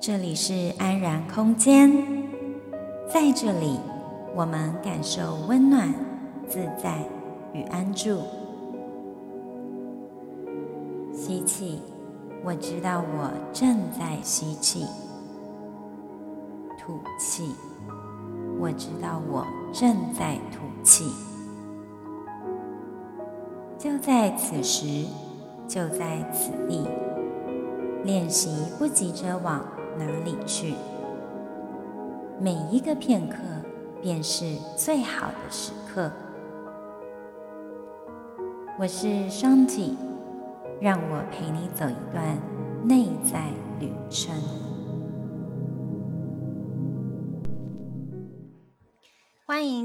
这里是安然空间，在这里，我们感受温暖、自在与安住。吸气，我知道我正在吸气；吐气，我知道我正在吐气。就在此时，就在此地，练习不急着往哪里去？每一个片刻便是最好的时刻。我是双体，让我陪你走一段内在旅程。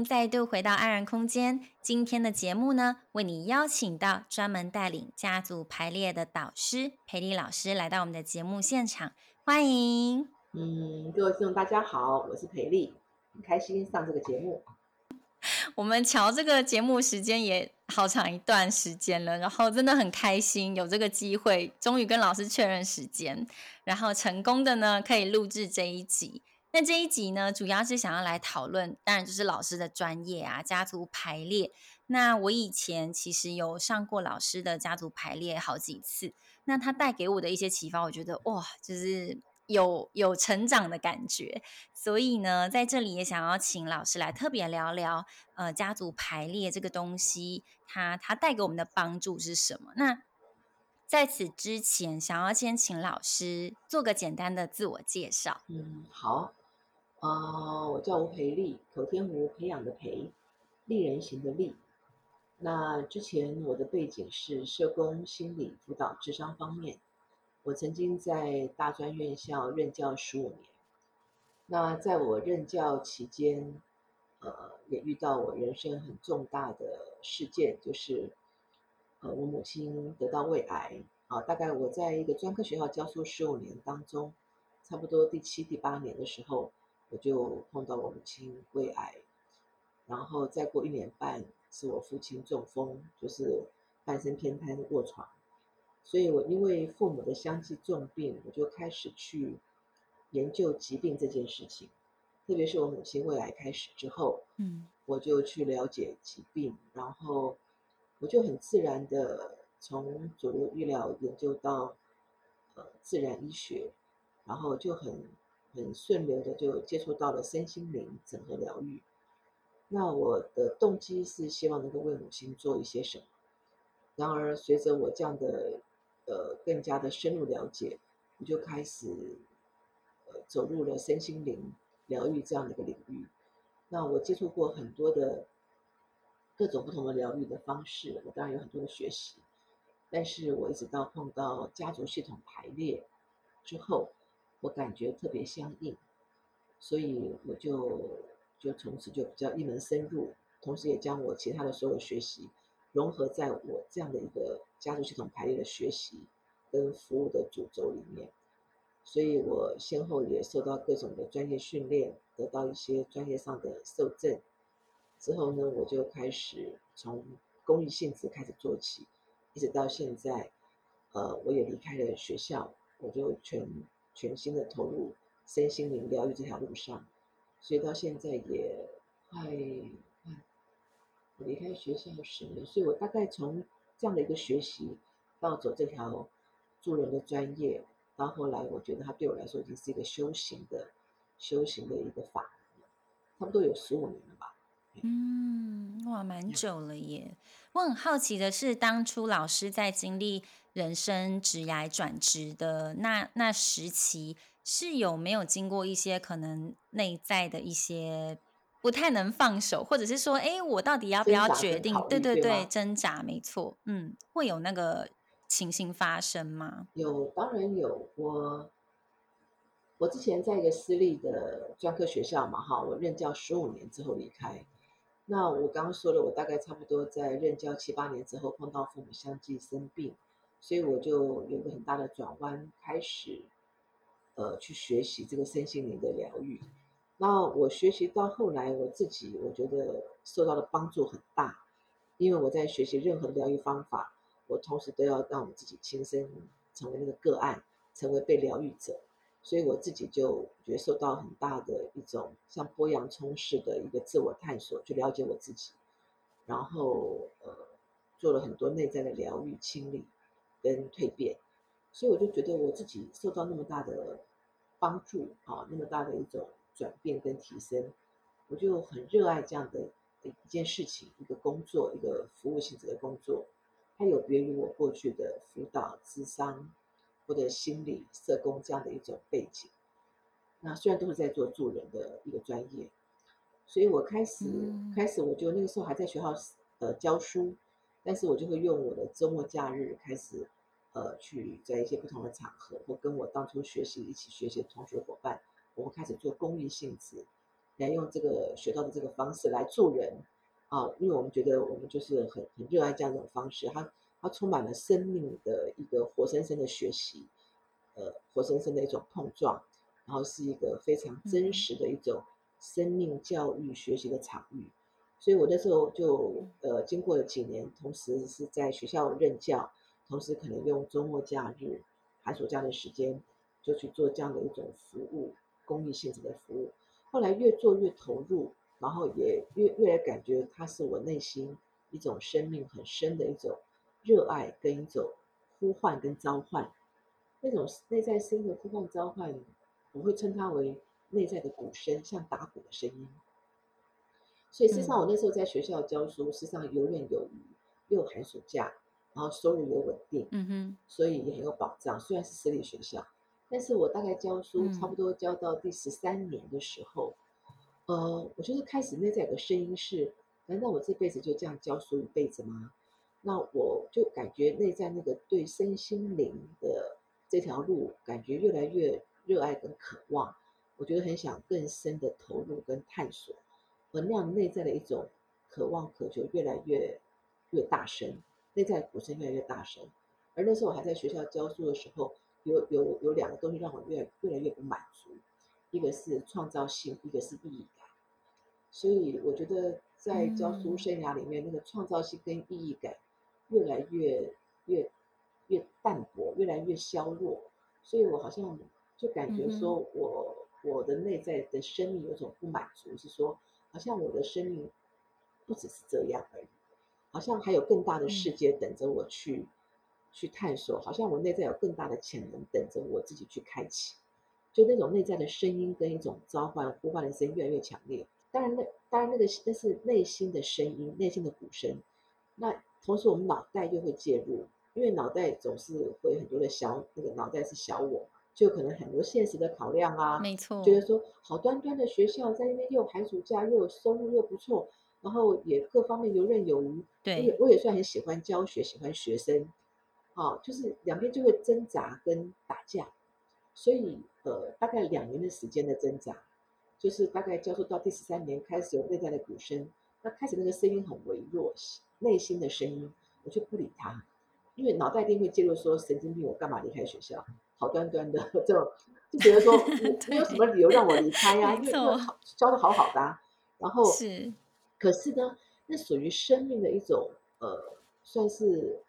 再度回到安然空间。今天的节目呢，为你邀请到专门带领家族排列的导师裴丽老师来到我们的节目现场。欢迎，嗯，各位听众大家好，我是裴丽，很开心上这个节目。我们瞧这个节目时间也好长一段时间了，然后真的很开心有这个机会，终于跟老师确认时间，然后成功的呢可以录制这一集。那这一集呢，主要是想要来讨论，当然就是老师的专业啊，家族排列。那我以前其实有上过老师的家族排列好几次。那他带给我的一些启发，我觉得哇，就是有有成长的感觉。所以呢，在这里也想要请老师来特别聊聊，呃，家族排列这个东西，它它带给我们的帮助是什么？那在此之前，想要先请老师做个简单的自我介绍。嗯，好，啊、我叫吴培丽，口天吴培养的培，丽人行的丽。那之前我的背景是社工、心理辅导、智商方面，我曾经在大专院校任教十五年。那在我任教期间，呃，也遇到我人生很重大的事件，就是呃，我母亲得到胃癌啊。大概我在一个专科学校教书十五年当中，差不多第七、第八年的时候，我就碰到我母亲胃癌，然后再过一年半。是我父亲中风，就是半身偏瘫卧床，所以我因为父母的相继重病，我就开始去研究疾病这件事情。特别是我母亲胃癌开始之后，嗯，我就去了解疾病，然后我就很自然的从主流医疗研究到呃自然医学，然后就很很顺流的就接触到了身心灵整合疗愈。那我的动机是希望能够为母亲做一些什么。然而，随着我这样的呃更加的深入了解，我就开始呃走入了身心灵疗愈这样的一个领域。那我接触过很多的各种不同的疗愈的方式，我当然有很多的学习。但是我一直到碰到家族系统排列之后，我感觉特别相应，所以我就。就从此就比较一门深入，同时也将我其他的所有学习融合在我这样的一个家族系统排列的学习跟服务的主轴里面，所以我先后也受到各种的专业训练，得到一些专业上的受证。之后呢，我就开始从公益性质开始做起，一直到现在，呃，我也离开了学校，我就全全心的投入身心灵疗愈这条路上。所以到现在也快，我离开学校十年，所以我大概从这样的一个学习到走这条助人的专业，到后来我觉得它对我来说已经是一个修行的修行的一个法门，差不多有十五年了吧。嗯，哇，蛮久了耶。我很好奇的是，当初老师在经历人生职涯转职的那那时期。是有没有经过一些可能内在的一些不太能放手，或者是说，哎，我到底要不要决定？对对对，挣扎，没错，嗯，会有那个情形发生吗？有，当然有。我我之前在一个私立的专科学校嘛，哈，我任教十五年之后离开。那我刚刚说了，我大概差不多在任教七八年之后，碰到父母相继生病，所以我就有个很大的转弯，开始。呃，去学习这个身心灵的疗愈。那我学习到后来，我自己我觉得受到的帮助很大，因为我在学习任何的疗愈方法，我同时都要让我自己亲身成为那个个案，成为被疗愈者，所以我自己就觉得受到很大的一种像剥洋葱式的一个自我探索，去了解我自己，然后呃做了很多内在的疗愈、清理跟蜕变，所以我就觉得我自己受到那么大的帮助啊，那么大的一种转变跟提升，我就很热爱这样的一件事情，一个工作，一个服务性质的工作。它有别于我过去的辅导、咨商或者心理社工这样的一种背景。那虽然都是在做助人的一个专业，所以我开始、嗯、开始，我就那个时候还在学校呃教书，但是我就会用我的周末假日开始呃去在一些不同的场合，或跟我当初学习一起学习的同学伙伴，我会开始做公益性质，来用这个学到的这个方式来助人。啊，因为我们觉得我们就是很很热爱这样一种方式，它它充满了生命的一个活生生的学习，呃，活生生的一种碰撞，然后是一个非常真实的一种生命教育学习的场域。所以我那时候就呃，经过了几年，同时是在学校任教，同时可能用周末假日、寒暑假的时间，就去做这样的一种服务，公益性质的服务。后来越做越投入。然后也越越来感觉它是我内心一种生命很深的一种热爱跟一种呼唤跟召唤，那种内在声音的呼唤召唤，我会称它为内在的鼓声，像打鼓的声音。所以事实上，我那时候在学校教书，事实上游刃有余，又有寒暑假，然后收入也稳定，嗯哼，所以也很有保障。虽然是私立学校，但是我大概教书差不多教到第十三年的时候。呃，我就是开始内在有个声音是：难道我这辈子就这样教书一辈子吗？那我就感觉内在那个对身心灵的这条路，感觉越来越热爱跟渴望。我觉得很想更深的投入跟探索，而那样内在的一种渴望渴求越来越越大声，内在的鼓声越来越大声。而那时候我还在学校教书的时候，有有有两个东西让我越越来越不满足。一个是创造性，一个是意义感，所以我觉得在教书生涯里面，嗯、那个创造性跟意义感越来越越越淡薄，越来越削弱，所以我好像就感觉说我，我我的内在的生命有种不满足，是说好像我的生命不只是这样而已，好像还有更大的世界等着我去、嗯、去探索，好像我内在有更大的潜能等着我自己去开启。就那种内在的声音跟一种召唤、呼唤的声音越来越强烈。当然，那当然那个那是内心的声音，内心的鼓声。那同时我们脑袋又会介入，因为脑袋总是会很多的小，那个脑袋是小我，就可能很多现实的考量啊。没错。觉得说好端端的学校在那边又有寒暑假，又有收入又不错，然后也各方面游刃有余。对。我也我也算很喜欢教学，喜欢学生。好，就是两边就会挣扎跟打架。所以，呃，大概两年的时间的挣扎，就是大概教授到第十三年开始有内在的鼓声，那开始那个声音很微弱，内心的声音，我就不理他，因为脑袋一定会介入说神经病，我干嘛离开学校？好端端的 这种，就觉得说没 有什么理由让我离开呀、啊，因为好教的好好的、啊，然后是，可是呢，那属于生命的一种，呃，算是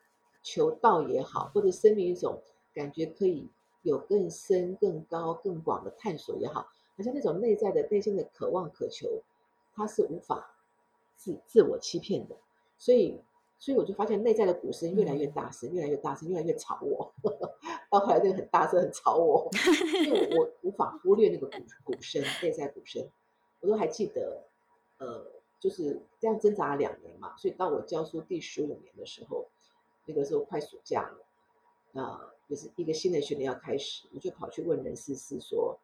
求道也好，或者生命一种感觉可以。有更深、更高、更广的探索也好，好像那种内在的内心的渴望、渴求，它是无法自自我欺骗的。所以，所以我就发现内在的鼓声越来越大声，越来越大声，越来越吵我。到后来那个很大声、很吵我，因为我，我无法忽略那个鼓鼓声、内在鼓声。我都还记得，呃，就是这样挣扎了两年嘛。所以到我教书第十五年的时候，那个时候快暑假了，呃就是一个新的学年要开始，我就跑去问人事室说，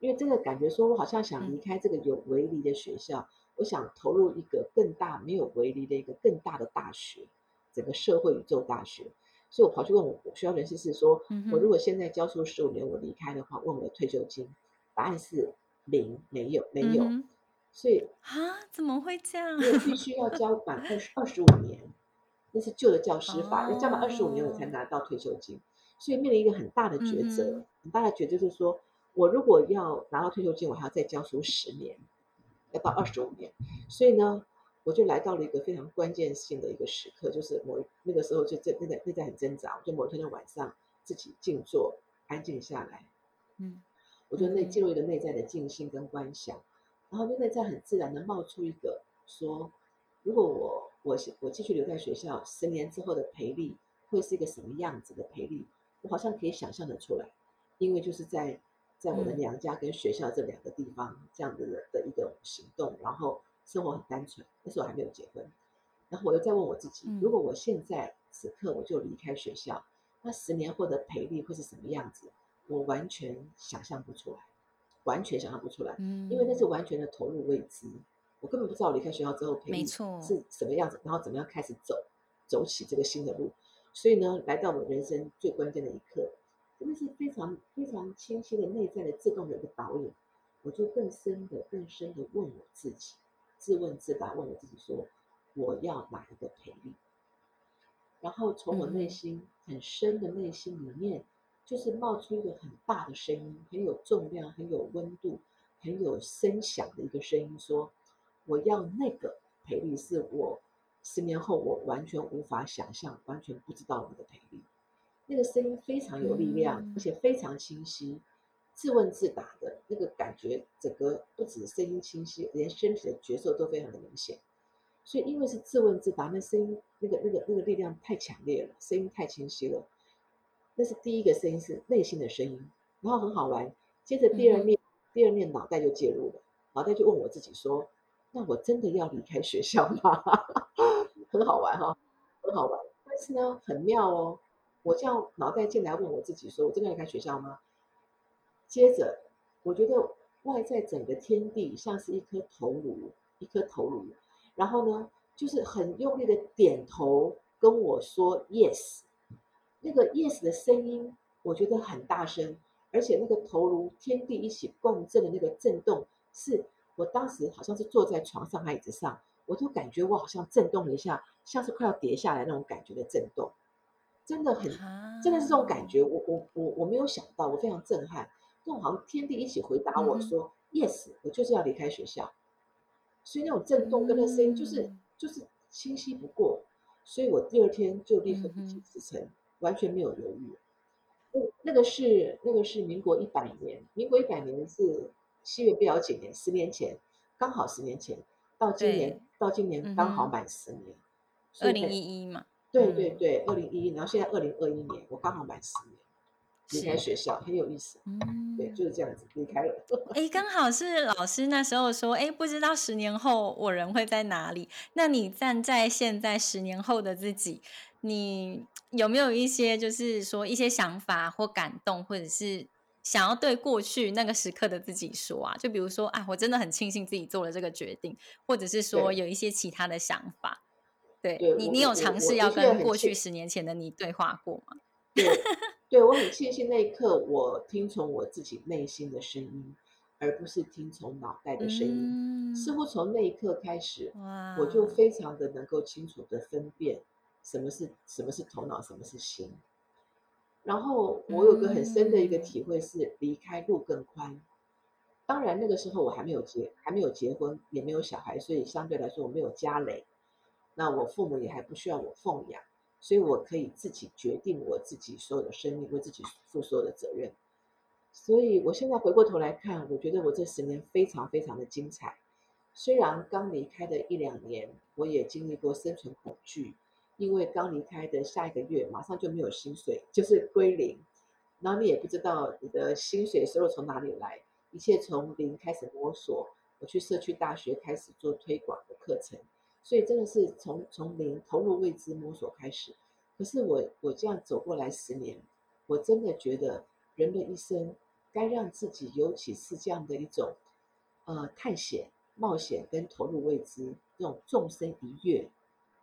因为真的感觉说，我好像想离开这个有为离的学校，我想投入一个更大没有围篱的一个更大的大学，整个社会宇宙大学，所以我跑去问我学校人事是说，我如果现在教书十五年，我离开的话，问我的退休金，答案是零，没有，没有，所以啊，怎么会这样？我必须要教满二十二十五年，那是旧的教师法，要教满二十五年我才拿到退休金。所以面临一个很大的抉择，嗯、很大的抉择就是说，我如果要拿到退休金，我还要再教书十年，要到二十五年。所以呢，我就来到了一个非常关键性的一个时刻，就是某那个时候就在内在内在很挣扎，就某一天的晚上自己静坐，安静下来，嗯，我就内进入一个内在的静心跟观想，然后就内在很自然的冒出一个说，如果我我我继续留在学校，十年之后的培力会是一个什么样子的培力？我好像可以想象得出来，因为就是在在我的娘家跟学校这两个地方这样子的的一个行动，然后生活很单纯，那时候我还没有结婚，然后我又在问我自己，如果我现在此刻我就离开学校，那十年后的培力会是什么样子？我完全想象不出来，完全想象不出来，因为那是完全的投入未知。我根本不知道离开学校之后，没错，是什么样子，然后怎么样开始走，走起这个新的路。所以呢，来到我人生最关键的一刻，真的是非常非常清晰的内在的自动的一个导演。我就更深的、更深的问我自己，自问自答，问我自己说：我要哪一个赔率？然后从我内心很深的内心里面，就是冒出一个很大的声音，很有重量、很有温度、很有声响的一个声音，说。我要那个赔率，是我十年后我完全无法想象、完全不知道的那个培力。那个声音非常有力量，而且非常清晰，自问自答的那个感觉，整个不止声音清晰，连身体的觉受都非常的明显。所以因为是自问自答，那声音那个那个那个力量太强烈了，声音太清晰了。那是第一个声音，是内心的声音，然后很好玩。接着第二面，第二面脑袋就介入了，脑袋就问我自己说。那我真的要离开学校吗？很好玩哈、哦，很好玩。但是呢，很妙哦。我这样脑袋进来问我自己说：“我真的要开学校吗？”接着，我觉得外在整个天地像是一颗头颅，一颗头颅。然后呢，就是很用力的点头跟我说 “yes”。那个 “yes” 的声音，我觉得很大声，而且那个头颅天地一起共振的那个震动是。我当时好像是坐在床上还椅子上，我都感觉我好像震动了一下，像是快要跌下来那种感觉的震动，真的很，真的是这种感觉。我我我我没有想到，我非常震撼，这种好像天地一起回答我说、嗯、，yes，我就是要离开学校。所以那种震动跟那声音就是、嗯、就是清晰不过，所以我第二天就立刻提起辞呈，完全没有犹豫。那那个是那个是民国一百年，民国一百年是。西月不了几年，十年前，刚好十年前，到今年到今年刚好满十年，二零一一嘛，对对对，二零一一，然后现在二零二一年，我刚好满十年，离开学校很有意思，嗯，对，就是这样子离开了。哎，刚好是老师那时候说，哎，不知道十年后我人会在哪里？那你站在现在十年后的自己，你有没有一些就是说一些想法或感动，或者是？想要对过去那个时刻的自己说啊，就比如说啊，我真的很庆幸自己做了这个决定，或者是说有一些其他的想法。对，对你，你有尝试要跟过去十年前的你对话过吗？对，对我很庆幸那一刻我听从我自己内心的声音，而不是听从脑袋的声音。嗯、似乎从那一刻开始，我就非常的能够清楚的分辨什么是什么是头脑，什么是心。然后我有个很深的一个体会是离开路更宽。当然那个时候我还没有结还没有结婚，也没有小孩，所以相对来说我没有家累。那我父母也还不需要我奉养，所以我可以自己决定我自己所有的生命，为自己负所有的责任。所以我现在回过头来看，我觉得我这十年非常非常的精彩。虽然刚离开的一两年，我也经历过生存恐惧。因为刚离开的下一个月，马上就没有薪水，就是归零，然后你也不知道你的薪水收入从哪里来，一切从零开始摸索。我去社区大学开始做推广的课程，所以真的是从从零投入未知摸索开始。可是我我这样走过来十年，我真的觉得人的一生该让自己，尤其是这样的一种呃探险、冒险跟投入未知这种纵身一跃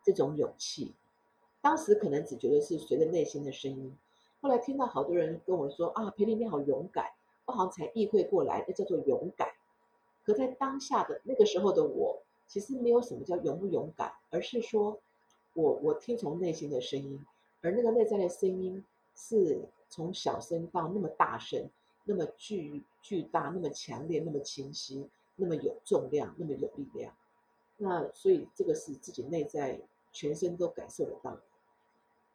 这种勇气。当时可能只觉得是随着内心的声音，后来听到好多人跟我说啊，培丽你好勇敢，我好像才意会过来，那叫做勇敢。可在当下的那个时候的我，其实没有什么叫勇不勇敢，而是说我我听从内心的声音，而那个内在的声音是从小声到那么大声，那么巨巨大，那么强烈，那么清晰，那么有重量，那么有力量。那所以这个是自己内在全身都感受得到的。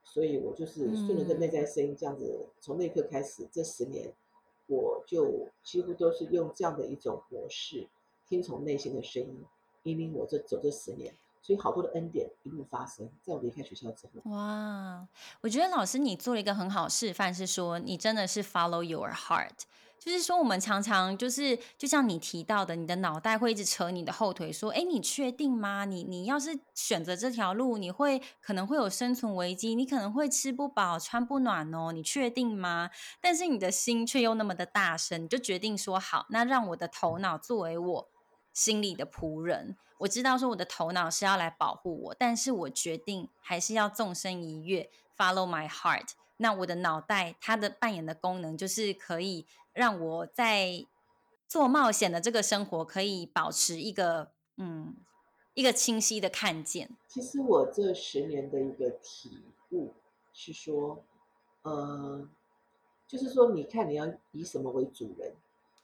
所以我就是顺着这内在声音这样子，从那一刻开始，这十年我就几乎都是用这样的一种模式，听从内心的声音，引领我这走这十年。所以好多的恩典一路发生，在我离开学校之后。哇，我觉得老师你做了一个很好示范，是说你真的是 follow your heart，就是说我们常常就是就像你提到的，你的脑袋会一直扯你的后腿，说，哎，你确定吗？你你要是选择这条路，你会可能会有生存危机，你可能会吃不饱穿不暖哦，你确定吗？但是你的心却又那么的大声，你就决定说好，那让我的头脑作为我心里的仆人。我知道说我的头脑是要来保护我，但是我决定还是要纵身一跃，follow my heart。那我的脑袋它的扮演的功能就是可以让我在做冒险的这个生活可以保持一个嗯一个清晰的看见。其实我这十年的一个体悟是说，呃，就是说你看你要以什么为主人，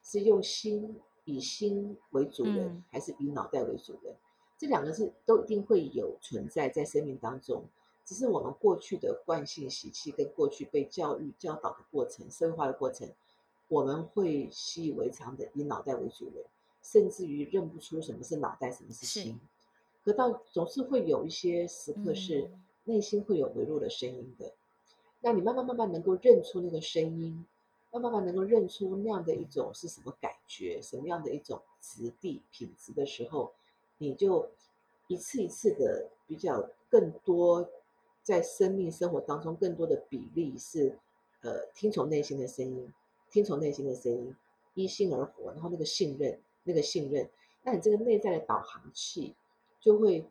是用心。以心为主人，嗯、还是以脑袋为主人？这两个是都一定会有存在在生命当中，只是我们过去的惯性习气跟过去被教育教导的过程、社会化的过程，我们会习以为常的以脑袋为主人，甚至于认不出什么是脑袋，什么是心。可到总是会有一些时刻是内心会有微弱的声音的，嗯、那你慢慢慢慢能够认出那个声音。让爸爸能够认出那样的一种是什么感觉，什么样的一种质地品质的时候，你就一次一次的比较更多在生命生活当中更多的比例是呃听从内心的声音，听从内心的声音，依心而活，然后那个信任，那个信任，那你这个内在的导航器就会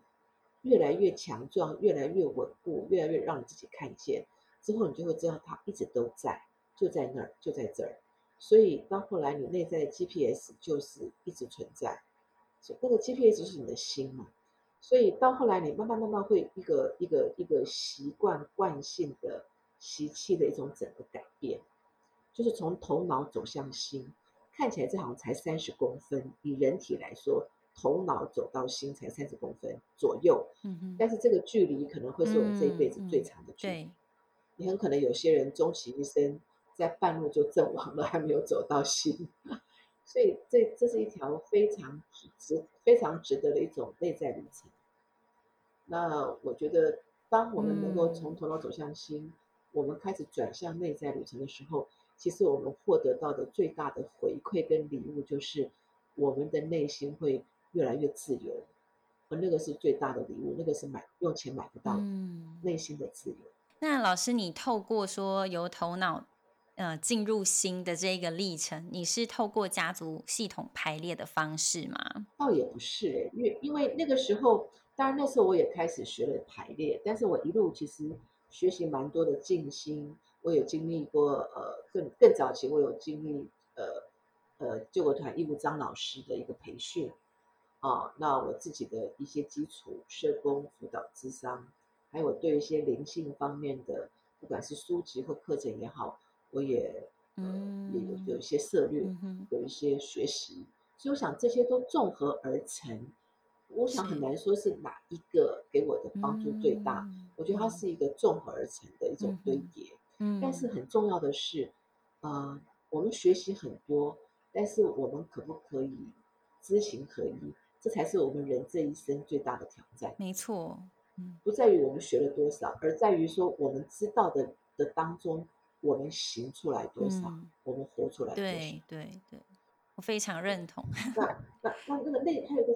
越来越强壮，越来越稳固，越来越让你自己看见，之后你就会知道它一直都在。就在那儿，就在这儿，所以到后来，你内在的 GPS 就是一直存在，所以那个 GPS 就是你的心嘛。所以到后来，你慢慢慢慢会一个一个一个习惯惯性的习气的一种整个改变，就是从头脑走向心，看起来这好像才三十公分，以人体来说，头脑走到心才三十公分左右。嗯哼。但是这个距离可能会是我们这一辈子最长的距离。嗯嗯、你很可能有些人终其一生。在半路就阵亡了，还没有走到心，所以这这是一条非常值、非常值得的一种内在旅程。那我觉得，当我们能够从头脑走向心，嗯、我们开始转向内在旅程的时候，其实我们获得到的最大的回馈跟礼物，就是我们的内心会越来越自由，而那个是最大的礼物，那个是买用钱买不到的，嗯、内心的自由。那老师，你透过说由头脑。呃，进入新的这个历程，你是透过家族系统排列的方式吗？倒也不是诶，因为因为那个时候，当然那时候我也开始学了排列，但是我一路其实学习蛮多的静心，我有经历过呃更更早期，我有经历呃呃救国团义务张老师的一个培训啊，那我自己的一些基础社工辅导智商，还有对一些灵性方面的，不管是书籍或课程也好。我也呃也有有一些策略，有一些学习，所以我想这些都综合而成。我想很难说是哪一个给我的帮助最大，我觉得它是一个综合而成的一种堆叠。嗯但是很重要的是，呃，我们学习很多，但是我们可不可以知行合一？这才是我们人这一生最大的挑战。没错，嗯不在于我们学了多少，而在于说我们知道的的当中。我们行出来多少，嗯、我们活出来多少。对对对，我非常认同。那 那那那个内，还有个，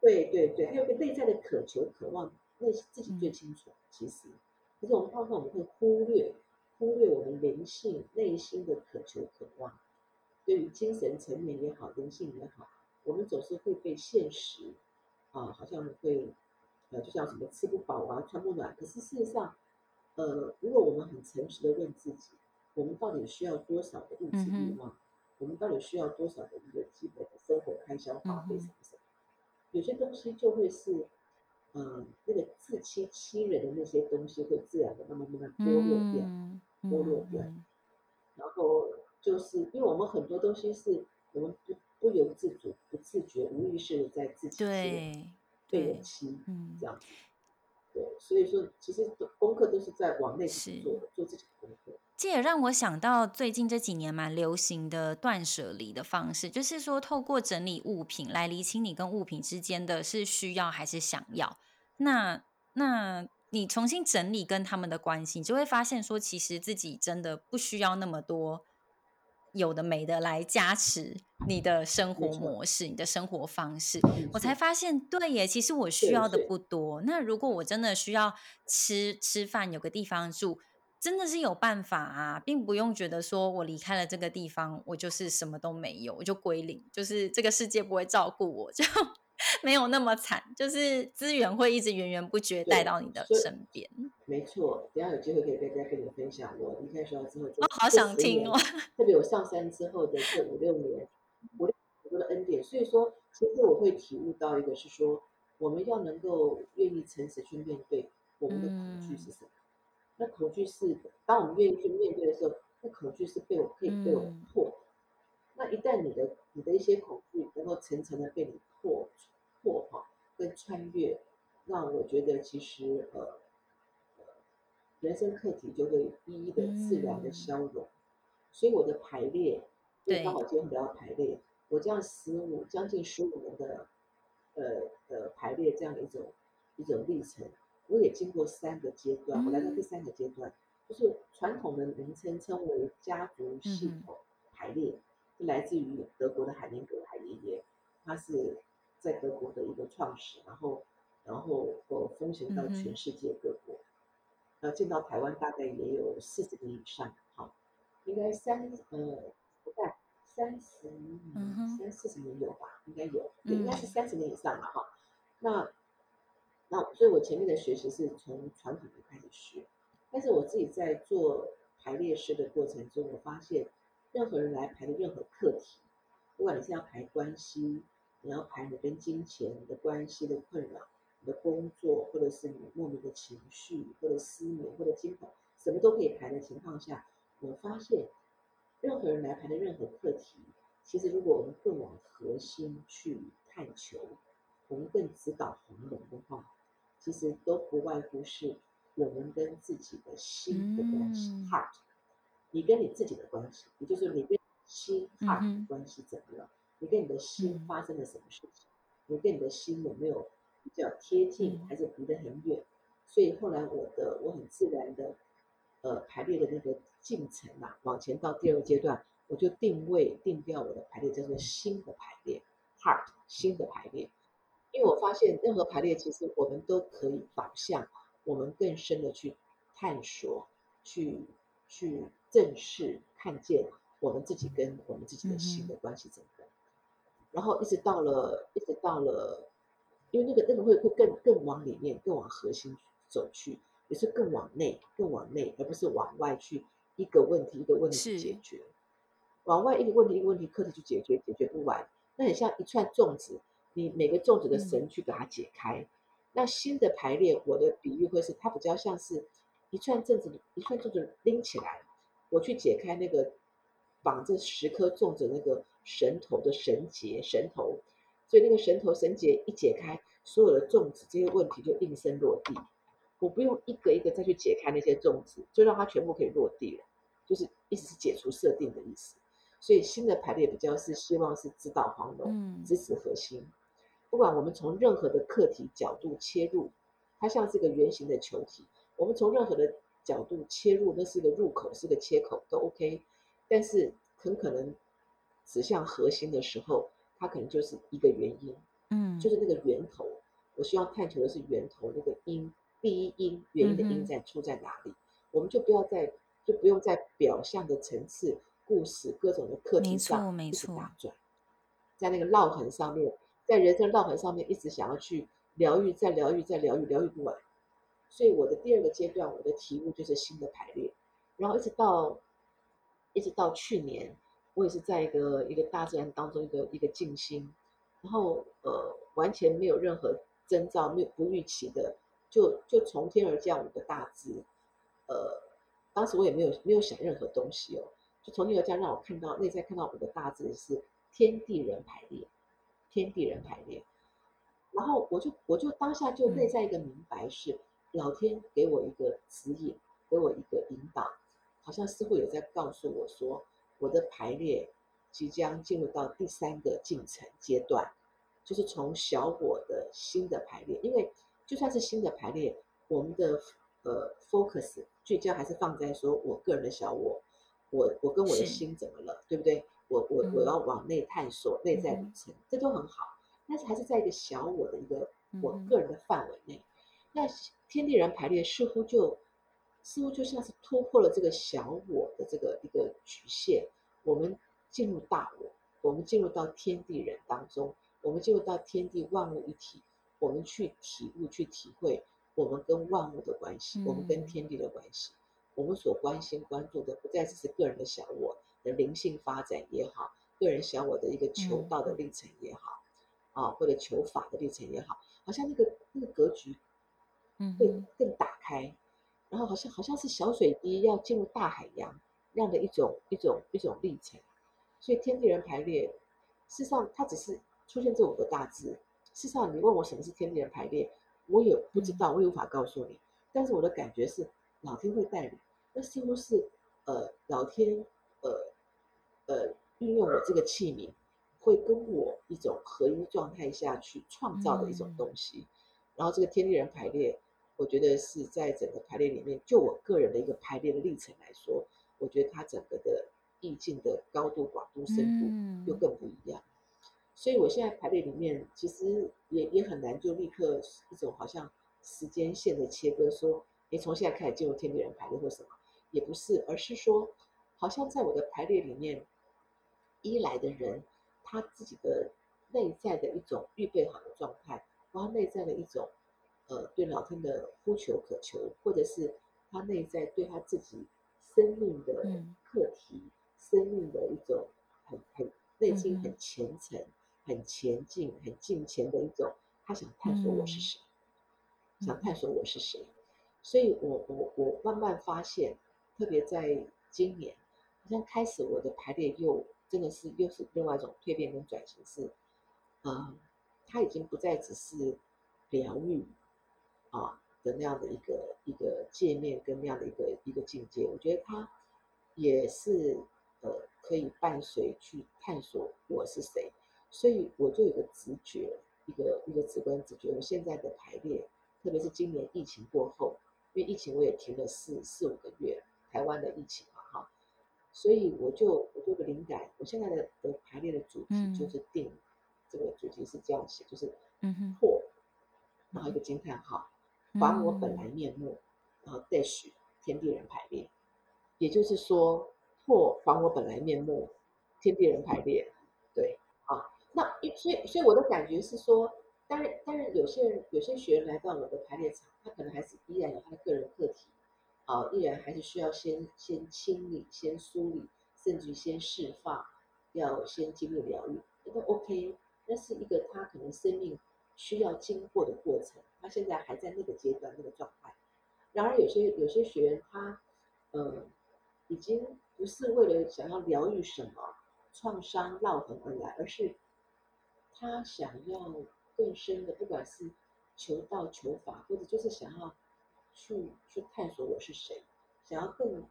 对对对，还有个内在的渴求、渴望，那是自己最清楚。嗯、其实，可是我们常常我们会忽略，忽略我们灵性内心的渴求、渴望。对于精神层面也好，灵性也好，我们总是会被现实啊，好像会呃，就像什么吃不饱啊、穿不暖。可是事实上，呃，如果我们很诚实的问自己，我们到底需要多少的物质欲望？嗯、我们到底需要多少的一个基本的生活开销花费什么什么？有些东西就会是，呃，那个自欺欺人的那些东西会自然的慢慢慢慢剥落掉，嗯、剥落掉。嗯、然后就是因为我们很多东西是我们不不由自主、不自觉、无意识的在自己。对被人欺，嗯，这样子。对，所以说其实功课都是在往内做的，做自己的功课。这也让我想到最近这几年蛮流行的断舍离的方式，就是说透过整理物品来厘清你跟物品之间的是需要还是想要。那那你重新整理跟他们的关系，你就会发现说，其实自己真的不需要那么多。有的没的来加持你的生活模式，你的生活方式，我才发现，对耶，其实我需要的不多。那如果我真的需要吃吃饭，有个地方住，真的是有办法啊，并不用觉得说我离开了这个地方，我就是什么都没有，我就归零，就是这个世界不会照顾我，就。没有那么惨，就是资源会一直源源不绝带到你的身边。没错，等下有机会可以再跟你分享。我离开学校之后，我、哦、好想听哦。特别我上山之后的这五六年，五六年的恩典。所以说，其实我会体悟到一个是说，我们要能够愿意诚实去面对我们的恐惧是什么。嗯、那恐惧是，当我们愿意去面对的时候，那恐惧是被我可以被我破。嗯、那一旦你的你的一些恐惧能够层层的被你破。破哈跟穿越，那我觉得其实呃，人生课题就会一一的自然的消融。嗯、所以我的排列，对，刚好今天聊排列，我这样十五将近十五年的呃呃排列这样的一种一种历程，我也经过三个阶段，我来到第三个阶段，嗯、就是传统的名称称为家族系统排列，是、嗯、来自于德国的海明格海爷爷，他是。在德国的一个创始，然后，然后呃，风行到全世界各国，呃、进到台湾大概也有四十年以上，好，应该三呃三十三四十年有吧，应该有，对，应该是三十年以上了哈。那那所以，我前面的学习是从传统的开始学，但是我自己在做排列师的过程中，我发现任何人来排的任何课题，不管你是要排关系。你要排你跟金钱、你的关系的困扰、你的工作，或者是你莫名的情绪，或者失眠，或者惊恐，什么都可以排的情况下，我发现任何人来排的任何课题，其实如果我们更往核心去探求，我们更指导黄龙的话，其实都不外乎是我们跟自己的心的关系、嗯、，heart，你跟你自己的关系，也就是你跟心 heart 的关系怎么样？嗯你跟你的心发生了什么事情？你跟你的心有没有比较贴近，还是离得很远？所以后来我的我很自然的，呃，排列的那个进程嘛，往前到第二个阶段，我就定位定调我的排列叫做新的排列，heart 新的排列。因为我发现任何排列，其实我们都可以导向我们更深的去探索，去去正视看见我们自己跟我们自己的心的关系怎么样。然后一直到了，一直到了，因为那个那个会会更更往里面，更往核心走去，也是更往内，更往内，而不是往外去一个问题一个问题解决，往外一个问题一个问题课题去解决，解决不完，那很像一串粽子，你每个粽子的绳去把它解开，嗯、那新的排列，我的比喻会是它比较像是一串粽子，一串粽子拎起来，我去解开那个绑着十颗粽子那个。绳头的绳结，绳头，所以那个绳头绳结一解开，所有的粽子这些问题就应声落地。我不用一个一个再去解开那些粽子，就让它全部可以落地了，就是意思是解除设定的意思。所以新的排列比较是希望是指导黄龙，支持核心。不管我们从任何的课题角度切入，它像是个圆形的球体，我们从任何的角度切入，那是个入口，是个切口都 OK。但是很可能。指向核心的时候，它可能就是一个原因，嗯，就是那个源头。我希望探求的是源头那个因，第一因，原因的因在出在哪里？嗯、我们就不要再，就不用在表象的层次、故事、各种的课题上一直打转，在那个烙痕上面，在人生烙痕上面一直想要去疗愈，再疗愈，再疗愈，疗愈不完。所以我的第二个阶段，我的题目就是新的排列，然后一直到，一直到去年。我也是在一个一个大自然当中一个一个静心，然后呃完全没有任何征兆，没有不预期的，就就从天而降五个大字，呃，当时我也没有没有想任何东西哦，就从天而家让我看到内在看到五个大字是天地人排列，天地人排列，然后我就我就当下就内在一个明白是，是老天给我一个指引，给我一个引导，好像似乎也在告诉我说，我的排列即将进入到第三个进程阶段，就是从小我的新的排列，因为就算是新的排列，我们的呃 focus 聚焦还是放在说我个人的小我，我我跟我的心怎么了，对不对？我我我要往内探索内在旅程，这都很好。但是还是在一个小我的一个我个人的范围内，那天地人排列似乎就似乎就像是突破了这个小我的这个一个局限，我们进入大我，我们进入到天地人当中，我们进入到天地万物一体，我们去体悟去体会我们跟万物的关系，我们跟天地的关系，我们所关心关注的不再只是个人的小我的灵性发展也好，个人小我的一个求道的历程也好。啊，或者求法的历程也好，好像那个那个格局，嗯，会更打开，然后好像好像是小水滴要进入大海洋那样的一种一种一种历程。所以天地人排列，事实上它只是出现这五个大字。事实上，你问我什么是天地人排列，我也不知道，我也无法告诉你。但是我的感觉是，老天会带领，那似乎是呃，老天呃呃运用我这个器皿。会跟我一种合一状态下去创造的一种东西，然后这个天地人排列，我觉得是在整个排列里面，就我个人的一个排列的历程来说，我觉得它整个的意境的高度、广度、深度又更不一样。所以我现在排列里面，其实也也很难就立刻一种好像时间线的切割，说你从现在开始进入天地人排列或什么，也不是，而是说好像在我的排列里面，一来的人。他自己的内在的一种预备好的状态，然后内在的一种呃对老天的呼求渴求，或者是他内在对他自己生命的课题、嗯、生命的一种很很内心很虔诚、嗯、很前进、很进前的一种，他想探索我是谁，嗯、想探索我是谁。所以我我我慢慢发现，特别在今年，好像开始我的排列又。真的是又是另外一种蜕变跟转型，是，嗯，他已经不再只是疗愈啊的那样的一个一个界面跟那样的一个一个境界，我觉得他也是呃可以伴随去探索我是谁，所以我就有个直觉，一个一个直观直觉，我现在的排列，特别是今年疫情过后，因为疫情我也停了四四五个月，台湾的疫情嘛，哈。所以我就我就有个灵感，我现在的的排列的主题就是定，嗯、这个主题是这样写，就是破，嗯、然后一个惊叹号，还我本来面目，嗯、然后 dash 天地人排列，也就是说破还我本来面目，天地人排列，那所以所以我的感觉是说，当然当然有些人有些学员来到我的排列场，他可能还是依然有他的个人课题。啊，依然还是需要先先清理、先梳理，甚至于先释放，要先经历疗愈，那都 OK。那是一个他可能生命需要经过的过程，他现在还在那个阶段、那个状态。然而，有些有些学员他，呃，已经不是为了想要疗愈什么创伤烙痕而来，而是他想要更深的，不管是求道、求法，或者就是想要。去去探索我是谁，想要更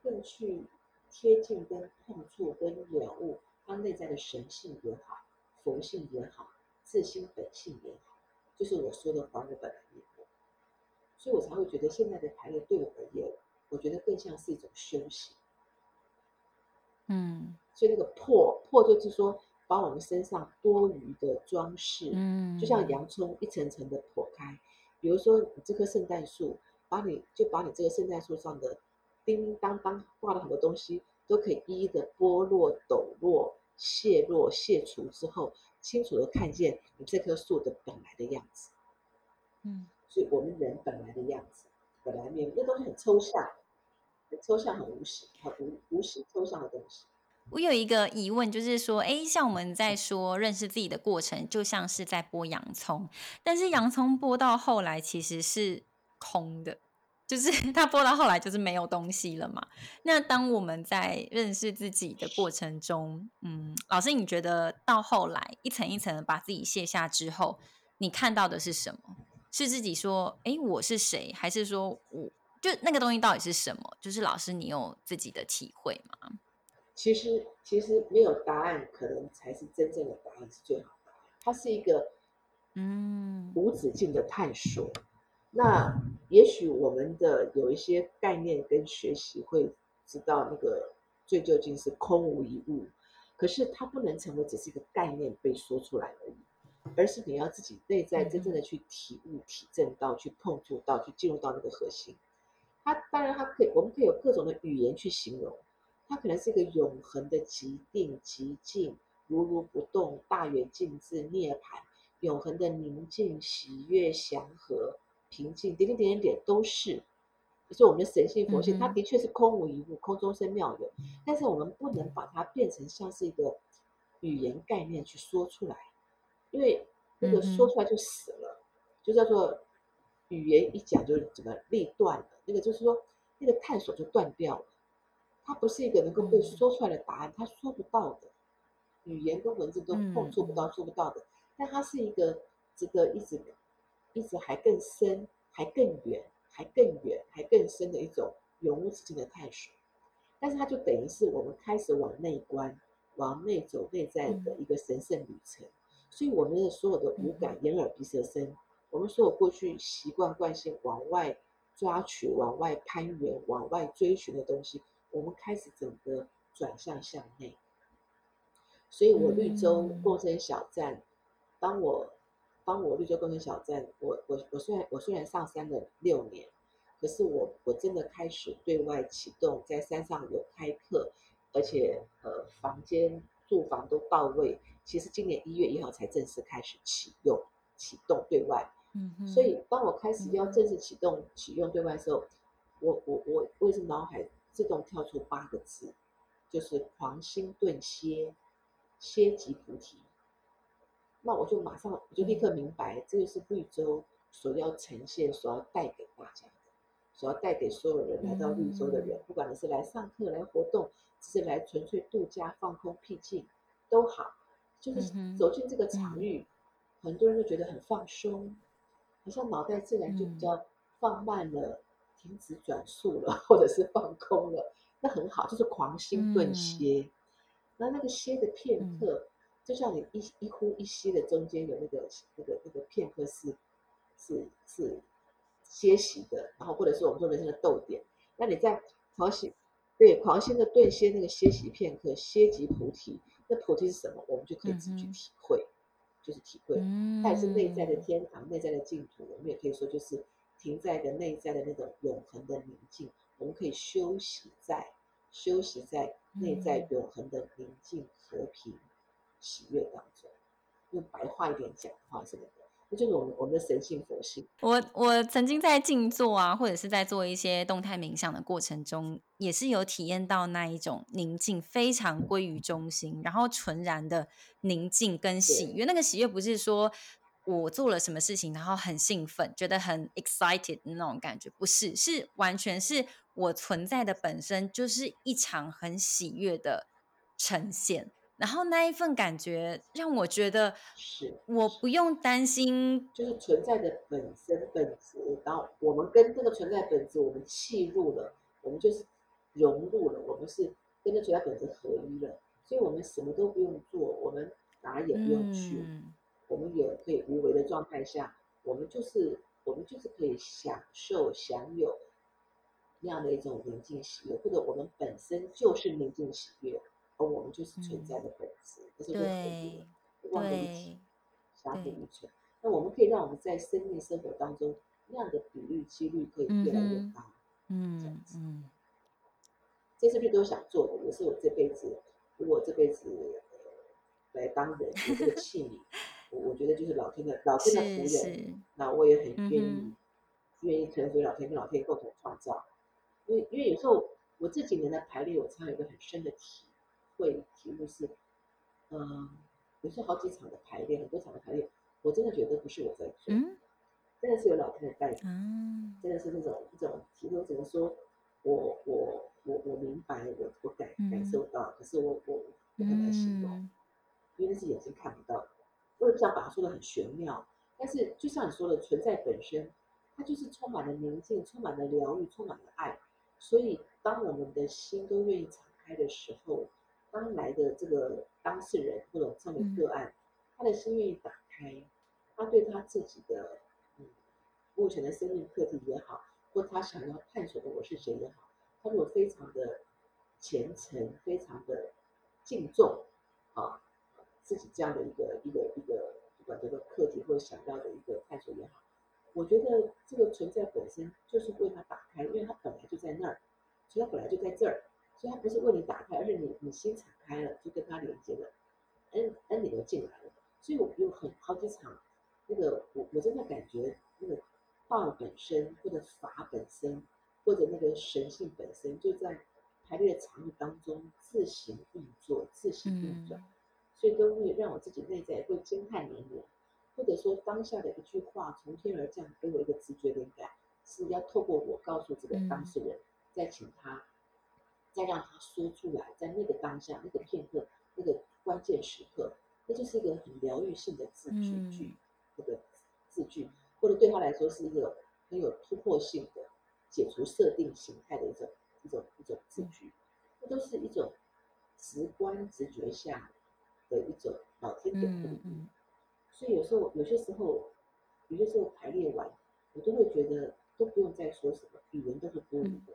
更去贴近、跟碰触、跟了悟他内在的神性也好，佛性也好，自心本性也好，就是我说的还我本来面目。所以我才会觉得现在的排列对我而言，我觉得更像是一种修行。嗯，所以那个破破就是说，把我们身上多余的装饰，嗯，就像洋葱一层层的破开。比如说，你这棵圣诞树，把你就把你这个圣诞树上的叮叮当当挂了很多东西，都可以一一的剥落、抖落、卸落、卸除之后，清楚的看见你这棵树的本来的样子。嗯，所以我们人本来的样子，本来面目，那东西很抽象，很抽象，很无形，很无无形抽象的东西。我有一个疑问，就是说，哎，像我们在说认识自己的过程，就像是在剥洋葱，但是洋葱剥到后来其实是空的，就是 它剥到后来就是没有东西了嘛。那当我们在认识自己的过程中，嗯，老师，你觉得到后来一层一层的把自己卸下之后，你看到的是什么？是自己说，哎，我是谁？还是说我就那个东西到底是什么？就是老师，你有自己的体会吗？其实，其实没有答案，可能才是真正的答案，是最好的答案。它是一个嗯无止境的探索。嗯、那也许我们的有一些概念跟学习会知道，那个最究竟是空无一物，可是它不能成为只是一个概念被说出来而已。而是你要自己内在真正的去体悟、体证到、去碰触到、去进入到那个核心。它当然它可以，我们可以有各种的语言去形容。它可能是一个永恒的极定、极静、如如不动、大圆镜智、涅槃、永恒的宁静、喜悦、祥和、平静，点点点点点都是。就是我们的神性佛性，它的确是空无一物，空中生妙有。但是我们不能把它变成像是一个语言概念去说出来。因为那个说出来就死了，嗯、就叫做语言一讲就怎么立断了。那个就是说，那个探索就断掉了。它不是一个能够被说出来的答案，它说不到的。语言跟文字都碰触不到、做不到的。但它是一个值得一直、一直还更深、还更远、还更远、还更深的一种永无止境的探索。但是它就等于是我们开始往内观、往内走、内在的一个神圣旅程。所以我们的所有的五感，眼耳鼻舌身，我们所有过去习惯惯性往外抓取、往外攀援、往外追寻的东西，我们开始整个转向向内。所以我绿洲共生小站，当我当我绿洲共生小站，我我我虽然我虽然上山了六年，可是我我真的开始对外启动，在山上有开课，而且呃房间住房都到位。其实今年一月一号才正式开始启用启动对外，嗯，所以当我开始要正式启动启用对外的时候，我我我我也是脑海自动跳出八个字，就是狂心顿歇，歇即菩提。那我就马上我就立刻明白，这就是绿洲所要呈现、所要带给大家的，所要带给所有人来到绿洲的人，不管你是来上课、来活动，只是来纯粹度假、放空、僻静，都好。就是走进这个场域，嗯、很多人都觉得很放松，好像脑袋自然就比较放慢了，嗯、停止转速了，或者是放空了，那很好，就是狂心顿歇。嗯、那那个歇的片刻，嗯、就像你一一呼一吸的中间有那个那个那个片刻是是是歇息的，然后或者是我们说人生的逗点。那你在狂心对狂心的顿歇那个歇息片刻，歇即菩提。那菩提是什么？我们就可以自己去体会，嗯、就是体会。它也是内在的天堂，内在的净土。我们也可以说，就是停在的内在的那种永恒的宁静。我们可以休息在休息在内在永恒的宁静、和平、喜悦当中。用白话一点讲的话，什么的？那就是我们我们的神性佛性。我我曾经在静坐啊，或者是在做一些动态冥想的过程中，也是有体验到那一种宁静，非常归于中心，然后纯然的宁静跟喜悦。那个喜悦不是说我做了什么事情，然后很兴奋，觉得很 excited 那种感觉，不是，是完全是我存在的本身就是一场很喜悦的呈现。然后那一份感觉让我觉得，是我不用担心，就是存在的本身本质。然后我们跟这个存在本质，我们契入了，我们就是融入了，我们是跟这存在本质合一了。所以我们什么都不用做，我们哪也不用去，嗯、我们也可以无为的状态下，我们就是我们就是可以享受享有那样的一种宁静喜悦，或者我们本身就是宁静喜悦。而我们就是存在的本质，不、嗯、是为了忘了一起，相互依存。那我们可以让我们在生命生活当中那样的比率几率可以越来越高。嗯，这样子。嗯，这是不是都想做的？也是我这辈子，如果这辈子、呃、来当人有这个器皿，我我觉得就是老天的老天的仆人。那我也很愿意，嗯、愿意臣服老天跟老天共同创造。因为因为有时候我这几年的排列，我常有一个很深的体。会题目是，嗯，有时候好几场的排练，很多场的排练，我真的觉得不是我在做，嗯、真的是有老天的带领，嗯、真的是那种一种题目，怎么说？我我我我明白，我我感感受到，可是我我我很难形容，嗯、因为那是眼睛看不到的。我也不想把它说的很玄妙，但是就像你说的，存在本身，它就是充满了宁静，充满了疗愈，充满了爱。所以，当我们的心都愿意敞开的时候，当来的这个当事人或者上面个案，他的心愿意打开，他对他自己的嗯目前的生命课题也好，或他想要探索的我是谁也好，他如果非常的虔诚，非常的敬重啊自己这样的一个一个一个不管这个课题或者想要的一个探索也好。我觉得这个存在本身就是为他打开，因为它本来就在那儿，所以它本来就在这儿，所以它不是为你打开，而是你你心敞开了，就跟他连接了，恩恩你就进来了。所以我有很好几场，那个我我真的感觉那个道本身或者法本身或者那个神性本身就在排列场域当中自行运作、自行运转，所以都会让我自己内在会惊叹连连。或者说当下的一句话从天而降，给我一个直觉灵感，是要透过我告诉这个当事人，再请他，再让他说出来，在那个当下、那个片刻、那个关键时刻，那就是一个很疗愈性的字句句，这个字句，或者对他来说是一个很有突破性的解除设定形态的一种一种一种字句，那都是一种直观直觉下的一种老天给的礼物。所以有时候，有些时候，有些时候排列完，我都会觉得都不用再说什么，语言都是多余的。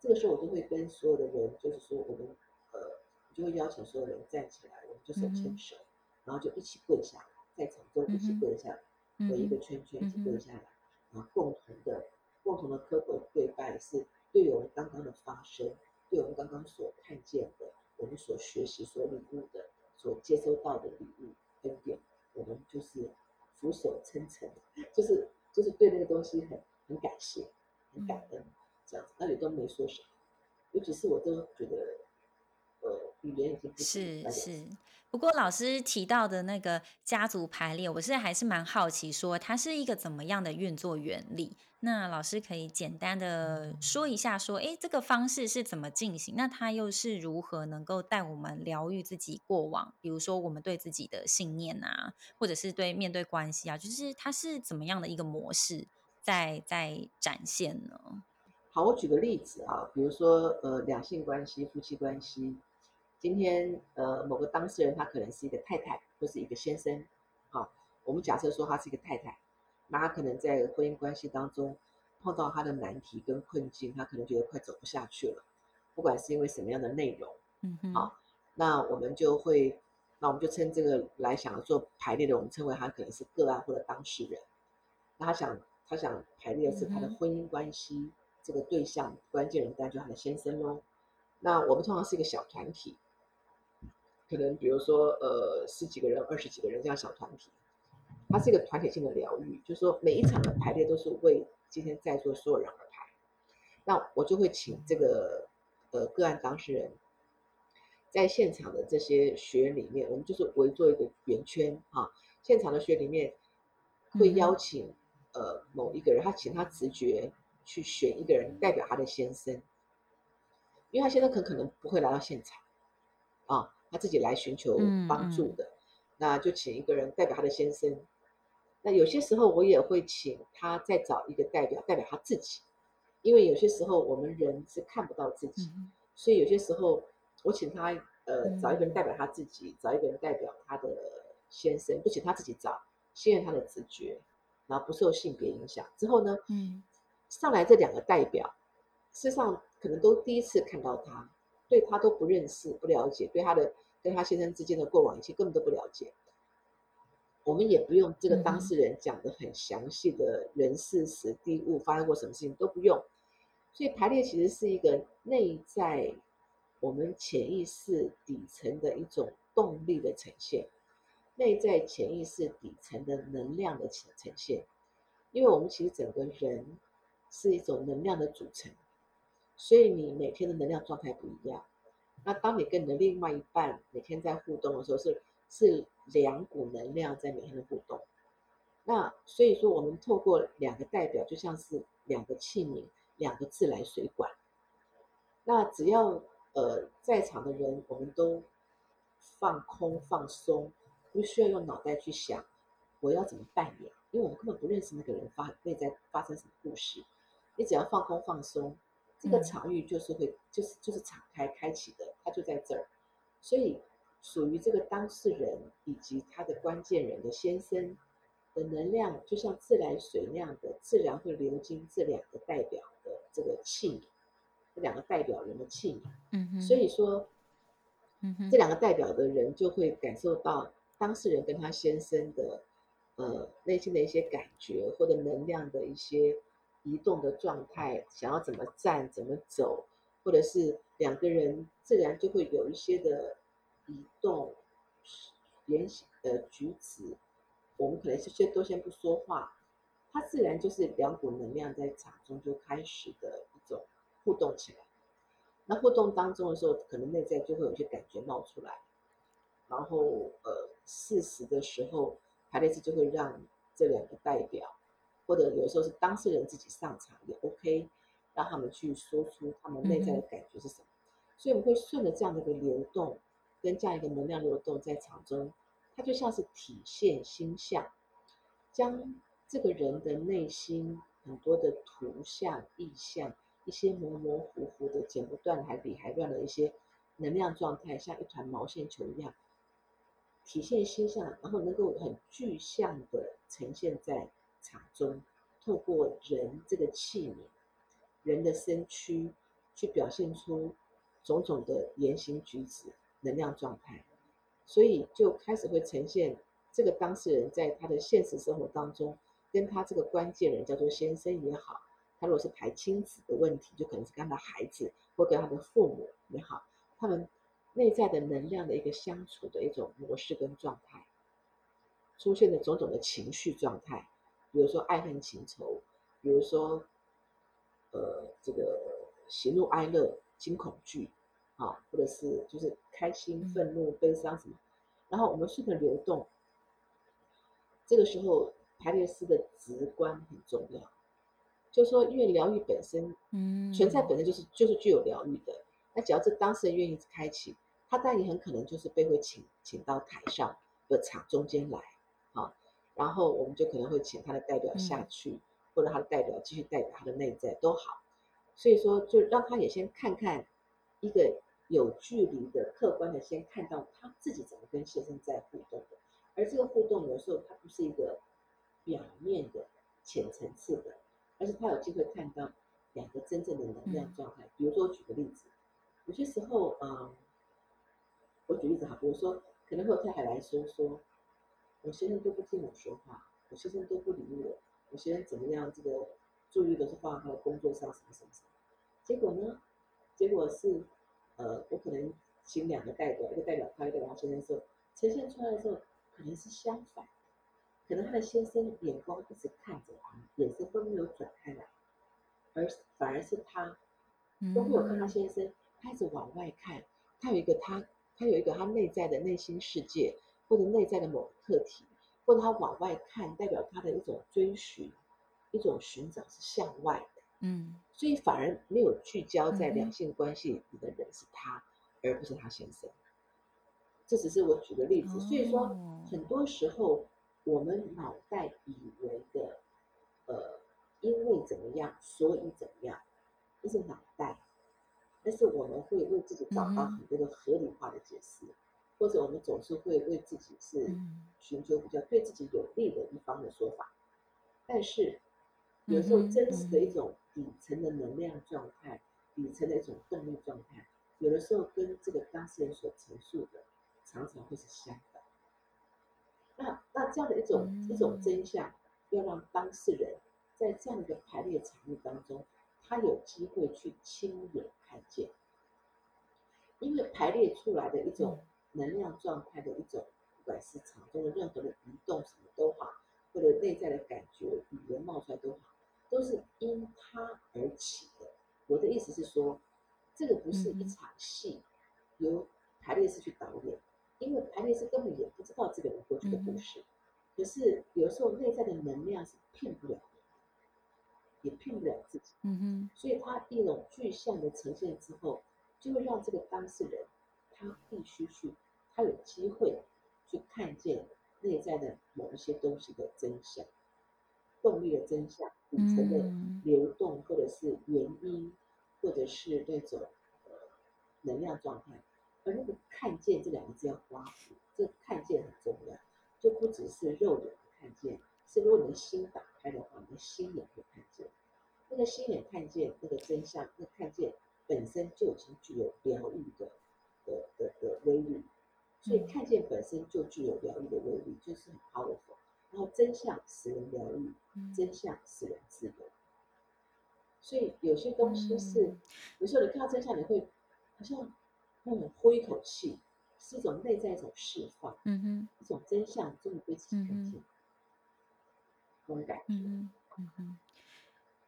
这个时候，我都会跟所有的人，就是说，我们呃，我就会邀请所有人站起来，我们就手牵手，然后就一起跪下来，在场中一起跪下来，围一个圈圈一起跪下来，然后共同的共同的磕头跪拜，是对我们刚刚的发生，对我们刚刚所看见的，我们所学习、所领悟的、所接收到的礼物恩典。我们就是俯首称臣，就是就是对那个东西很很感谢，很感恩，这样子，那里都没说什么，尤其是我都觉得，呃，语言已经不是是。不过老师提到的那个家族排列，我是还是蛮好奇，说它是一个怎么样的运作原理？那老师可以简单的说一下，说，哎，这个方式是怎么进行？那它又是如何能够带我们疗愈自己过往？比如说，我们对自己的信念啊，或者是对面对关系啊，就是它是怎么样的一个模式在在展现呢？好，我举个例子啊，比如说，呃，两性关系、夫妻关系。今天，呃，某个当事人他可能是一个太太，或是一个先生，啊，我们假设说他是一个太太，那他可能在婚姻关系当中碰到他的难题跟困境，他可能觉得快走不下去了，不管是因为什么样的内容，嗯哼，好，那我们就会，那我们就称这个来想做排列的，我们称为他可能是个案或者当事人，那他想他想排列的是他的婚姻关系，嗯、这个对象关键人，当然就是他的先生喽，那我们通常是一个小团体。可能比如说，呃，十几个人、二十几个人这样小团体，它是一个团体性的疗愈，就是说每一场的排列都是为今天在座所有人而排。那我就会请这个呃个案当事人，在现场的这些学员里面，我们就是围做一个圆圈啊。现场的学员里面会邀请呃某一个人，他请他直觉去选一个人代表他的先生，因为他先生很可能不会来到现场啊。他自己来寻求帮助的，那就请一个人代表他的先生。那有些时候我也会请他再找一个代表代表他自己，因为有些时候我们人是看不到自己，嗯、所以有些时候我请他呃找一个人代表他自己，嗯、找一个人代表他的先生，不请他自己找，信任他的直觉，然后不受性别影响。之后呢，嗯，上来这两个代表，事实上可能都第一次看到他。对他都不认识、不了解，对他的跟他先生之间的过往一切根本都不了解。我们也不用这个当事人讲的很详细的人事时地物发生过什么事情都不用。所以排列其实是一个内在我们潜意识底层的一种动力的呈现，内在潜意识底层的能量的呈呈现。因为我们其实整个人是一种能量的组成。所以你每天的能量状态不一样。那当你跟你的另外一半每天在互动的时候是，是两股能量在每天的互动。那所以说，我们透过两个代表，就像是两个器皿、两个自来水管。那只要呃在场的人，我们都放空、放松，不需要用脑袋去想我要怎么扮演？因为我们根本不认识那个人发内在发生什么故事。你只要放空放松，这个场域就是会就是就是敞开开启的，它就在这儿。所以属于这个当事人以及他的关键人的先生的能量，就像自来水那样的自然会流经这两个代表的这个器皿，这两个代表人的器皿。嗯哼。所以说，这两个代表的人就会感受到当事人跟他先生的。呃，内心的一些感觉或者能量的一些移动的状态，想要怎么站、怎么走，或者是两个人自然就会有一些的移动、言行的举止。我们可能是先都先不说话，它自然就是两股能量在场中就开始的一种互动起来。那互动当中的时候，可能内在就会有些感觉冒出来，然后呃，适时的时候。排列师就会让这两个代表，或者有时候是当事人自己上场也 OK，让他们去说出他们内在的感觉是什么。所以我们会顺着这样的一个流动，跟这样一个能量流动在场中，它就像是体现心象，将这个人的内心很多的图像、意象，一些模模糊糊的、剪不断还理还乱的一些能量状态，像一团毛线球一样。体现心象，然后能够很具象的呈现在场中，透过人这个器皿、人的身躯，去表现出种种的言行举止、能量状态，所以就开始会呈现这个当事人在他的现实生活当中，跟他这个关键人叫做先生也好，他如果是排亲子的问题，就可能是跟他的孩子或跟他的父母也好，他们。内在的能量的一个相处的一种模式跟状态，出现的种种的情绪状态，比如说爱恨情仇，比如说，呃，这个喜怒哀乐、惊恐惧，啊，或者是就是开心、愤怒、悲伤什么，然后我们顺着流动，这个时候排列师的直观很重要，就是说，因为疗愈本身，嗯，存在本身就是就是具有疗愈的。那只要这当事人愿意开启，他当然也很可能就是被会请请到台上的场中间来，啊，然后我们就可能会请他的代表下去，嗯、或者他的代表继续代表他的内在都好。所以说，就让他也先看看一个有距离的、客观的，先看到他自己怎么跟先生在互动的。而这个互动有时候它不是一个表面的、浅层次的，而是他有机会看到两个真正的能量状态。比如说，我举个例子。有些时候，嗯，我举例子哈，比如说，可能会有太太来说说，我先生都不听我说话，我先生都不理我，我先生怎么样？这个注意力都是放在他的工作上，什么什么什么。结果呢？结果是，呃，我可能请两个代表，一个代表他，一个代表他先生说，呈现出来的时候，可能是相反，可能他的先生眼光一直看着他，眼神都没有转开来，而反而是他都没有看他先生。开始往外看，他有一个他，他有一个他内在的内心世界，或者内在的某个课题，或者他往外看，代表他的一种追寻，一种寻找是向外的，嗯，所以反而没有聚焦在两性关系里的人是他，嗯、而不是他先生。这只是我举个例子，所以说很多时候我们脑袋以为的，呃，因为怎么样，所以怎么样，这是脑袋。但是我们会为自己找到很多的合理化的解释，嗯、或者我们总是会为自己是寻求比较对自己有利的一方的说法。但是有时候真实的一种底层的能量状态，底层的一种动力状态，有的时候跟这个当事人所陈述的常常会是相反。那那这样的一种一种真相，要让当事人在这样一个排列场域当中。他有机会去亲眼看见，因为排列出来的一种能量状态的一种，不管是场中的任何的移动什么都好，或者内在的感觉、语言冒出来都好，都是因他而起的。我的意思是说，这个不是一场戏，由排列师去导演，因为排列师根本也不知道这个人过去的故事。可是有时候内在的能量是骗不了。也骗不了自己，嗯哼，所以他一种具象的呈现之后，就会让这个当事人，他必须去，他有机会去看见内在的某一些东西的真相，动力的真相，底层的流动，或者是原因，或者是那种呃能量状态。而那个看见这两个字要刮胡，这看见很重要，就不只是肉眼看见，是如果你的心打开的话，你的心也会看见。那个心眼看见那个真相，那个、看见本身就已经具有疗愈的的的的威力，所以看见本身就具有疗愈的威力，就是很 powerful。然后真相使人疗愈，真相使人自由。所以有些东西是，有时候你看到真相，你会好像。那种呼一口气，是一种内在一种释放，嗯哼，一种真相终于被自己看见，嗯、这种感觉，嗯哼，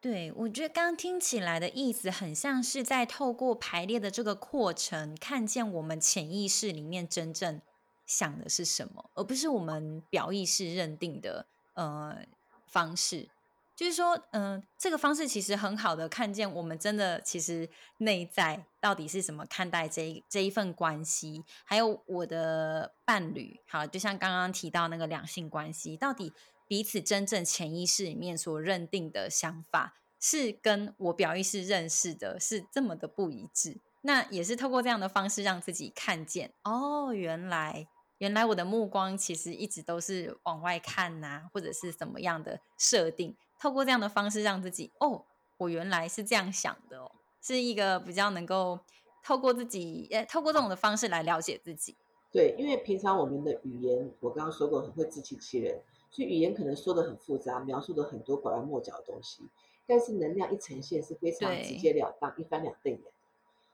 对，我觉得刚刚听起来的意思很像是在透过排列的这个过程，看见我们潜意识里面真正想的是什么，而不是我们表意识认定的呃方式。就是说，嗯、这个方式其实很好的看见我们真的其实内在到底是怎么看待这一这一份关系，还有我的伴侣，好，就像刚刚提到那个两性关系，到底彼此真正潜意识里面所认定的想法，是跟我表意识认识的是这么的不一致。那也是透过这样的方式让自己看见，哦，原来原来我的目光其实一直都是往外看呐、或者是怎么样的设定。透过这样的方式让自己哦，我原来是这样想的哦，是一个比较能够透过自己，诶，透过这种的方式来了解自己。对，因为平常我们的语言，我刚刚说过很会自欺欺人，所以语言可能说的很复杂，描述的很多拐弯抹角的东西，但是能量一呈现是非常直截了当，一翻两瞪眼。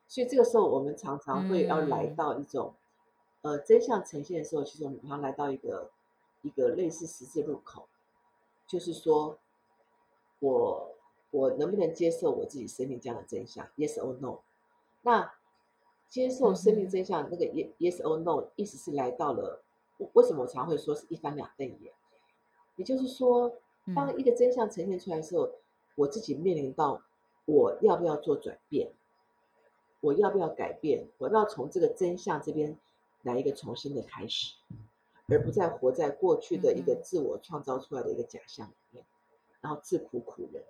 所以这个时候我们常常会要来到一种，嗯、呃，真相呈现的时候，其实我们常来到一个一个类似十字路口，就是说。我我能不能接受我自己生命这样的真相？Yes or no？那接受生命真相那个 Yes or no，意思是来到了。为什么我常会说是一翻两瞪眼？也就是说，当一个真相呈现出来的时候，我自己面临到我要不要做转变，我要不要改变，我要从这个真相这边来一个重新的开始，而不再活在过去的一个自我创造出来的一个假象里面。然后自苦苦人。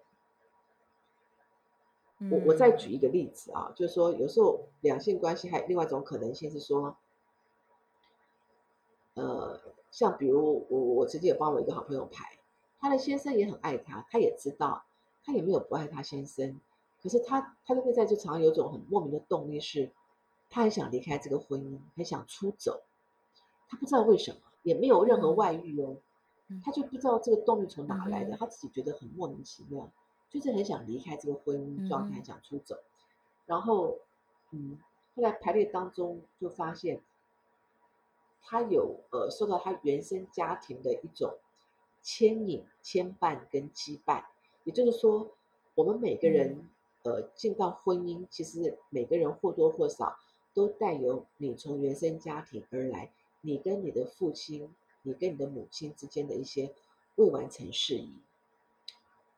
我我再举一个例子啊，就是说有时候两性关系还有另外一种可能性是说，呃，像比如我我曾经也帮我一个好朋友排，他的先生也很爱他，他也知道他也没有不爱他先生，可是他他的内在就常常有种很莫名的动力，是他很想离开这个婚姻，很想出走，他不知道为什么，也没有任何外遇哦。他就不知道这个动力从哪来的，他自己觉得很莫名其妙，就是很想离开这个婚姻状态，想出走。然后，嗯，后来排列当中就发现，他有呃受到他原生家庭的一种牵引、牵绊跟羁绊。也就是说，我们每个人呃进到婚姻，其实每个人或多或少都带有你从原生家庭而来，你跟你的父亲。你跟你的母亲之间的一些未完成事宜、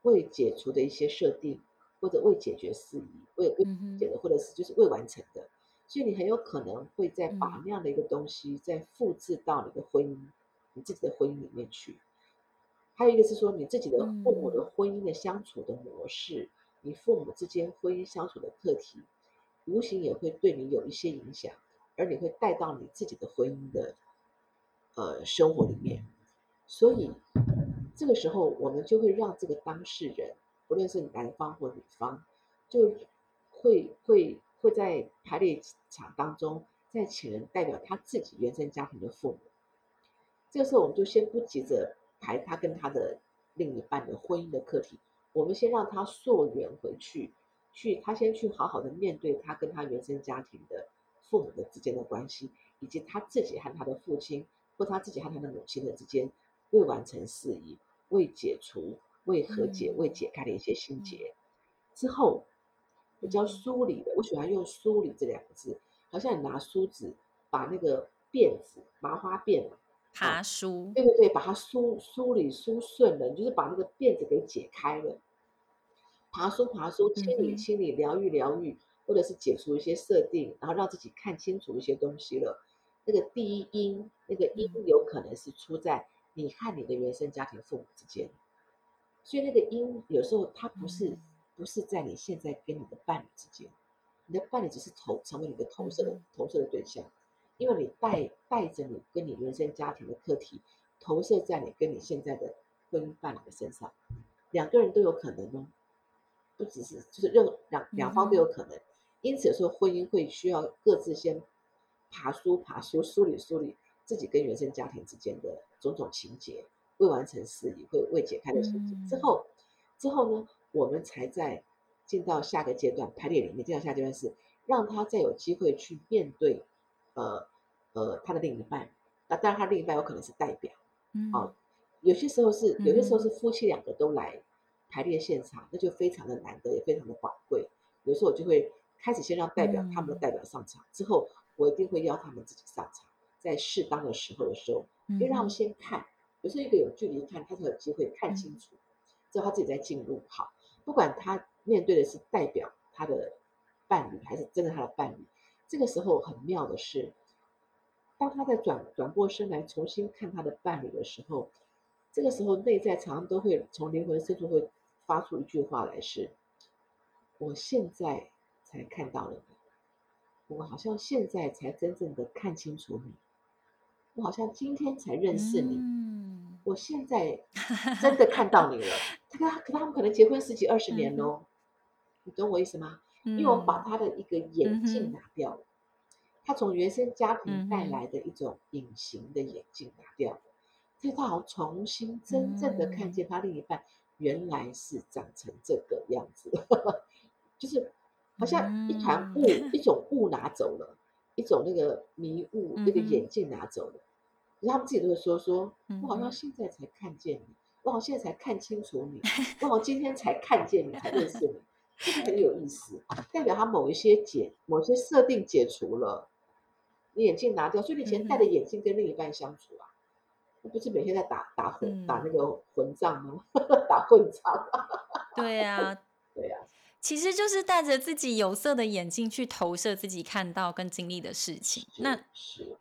未解除的一些设定，或者未解决事宜、未未解的，或者是就是未完成的，所以你很有可能会再把那样的一个东西再复制到你的婚姻、你自己的婚姻里面去。还有一个是说，你自己的父母的婚姻的相处的模式，你父母之间婚姻相处的课题，无形也会对你有一些影响，而你会带到你自己的婚姻的。呃，生活里面，所以这个时候我们就会让这个当事人，不论是男方或女方，就会会会在排列场当中再请人代表他自己原生家庭的父母。这个时候我们就先不急着排他跟他的另一半的婚姻的课题，我们先让他溯源回去，去他先去好好的面对他跟他原生家庭的父母的之间的关系，以及他自己和他的父亲。或他自己和他的母亲的之间未完成事宜、未解除、未和解、未解开的一些心结之后，比较梳理的，我喜欢用“梳理”这两个字，好像你拿梳子把那个辫子、麻花辫嘛，爬梳，对对对，把它梳梳理梳顺了，你就是把那个辫子给解开了，爬梳爬梳，清理清理，疗愈疗愈，或者是解除一些设定，然后让自己看清楚一些东西了。那个第一因，那个因有可能是出在你和你的原生家庭父母之间，所以那个因有时候它不是不是在你现在跟你的伴侣之间，你的伴侣只是投成为你的投射的投射的对象，因为你带带着你跟你原生家庭的课题投射在你跟你现在的婚姻伴侣的身上，两个人都有可能哦，不只是就是任两两方都有可能，因此有时候婚姻会需要各自先。爬梳爬梳，梳理梳理自己跟原生家庭之间的种种情节，未完成事宜会未解开的情节。之后，之后呢，我们才在进到下个阶段排列里面。进到下阶段是让他再有机会去面对，呃呃，他的另一半。那当然，他另一半有可能是代表，嗯，啊，有些时候是有些时候是夫妻两个都来排列现场，那就非常的难得，也非常的宝贵。有时候我就会开始先让代表他们的代表上场，之后。我一定会邀他们自己上场，在适当的时候的时候，因为让他们先看，有时候一个有距离看，他才有机会看清楚，之后他自己再进入。好，不管他面对的是代表他的伴侣，还是真的他的伴侣，这个时候很妙的是，当他在转转过身来重新看他的伴侣的时候，这个时候内在常常都会从灵魂深处会发出一句话来：是，我现在才看到了你。我好像现在才真正的看清楚你，我好像今天才认识你，我现在真的看到你了。他可他们可能结婚十几二十年喽，嗯、你懂我意思吗？嗯、因为我们把他的一个眼镜拿掉了，嗯、他从原生家庭带来的一种隐形的眼镜拿掉了，所以他好像重新真正的看见他另一半原来是长成这个样子，就是。好像一团雾，一种雾拿走了，一种那个迷雾，那个眼镜拿走了。他们自己都会说说，我好像现在才看见你，我好像现在才看清楚你，我好像今天才看见你，才认识你，这个很有意思，代表他某一些解，某些设定解除了，你眼镜拿掉，所以你以前戴着眼镜跟另一半相处啊，那不是每天在打打混打那个混账吗？打混账。对呀，对呀。其实就是带着自己有色的眼镜去投射自己看到跟经历的事情。是那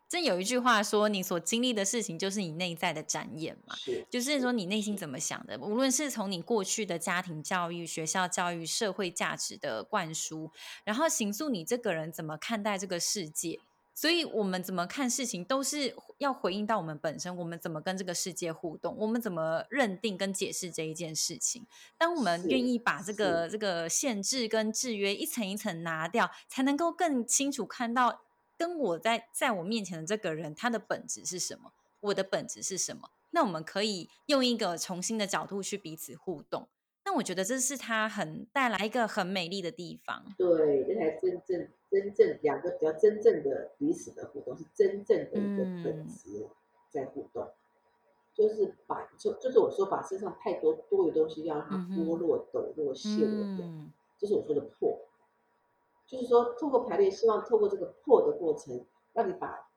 这有一句话说：“你所经历的事情就是你内在的展演嘛。是”就是说你内心怎么想的，无论是从你过去的家庭教育、学校教育、社会价值的灌输，然后形塑你这个人怎么看待这个世界。所以，我们怎么看事情，都是要回应到我们本身。我们怎么跟这个世界互动？我们怎么认定跟解释这一件事情？当我们愿意把这个这个限制跟制约一层一层拿掉，才能够更清楚看到，跟我在在我面前的这个人，他的本质是什么？我的本质是什么？那我们可以用一个重新的角度去彼此互动。那我觉得这是他很带来一个很美丽的地方。对，这才真正真正两个比较真正的彼此的互动，是真正的一个本质在互动，嗯、就是把就就是我说把身上太多多余东西要让它剥落、抖落、泄落掉，嗯、就是我说的破。就是说，透过排列，希望透过这个破的过程，让你把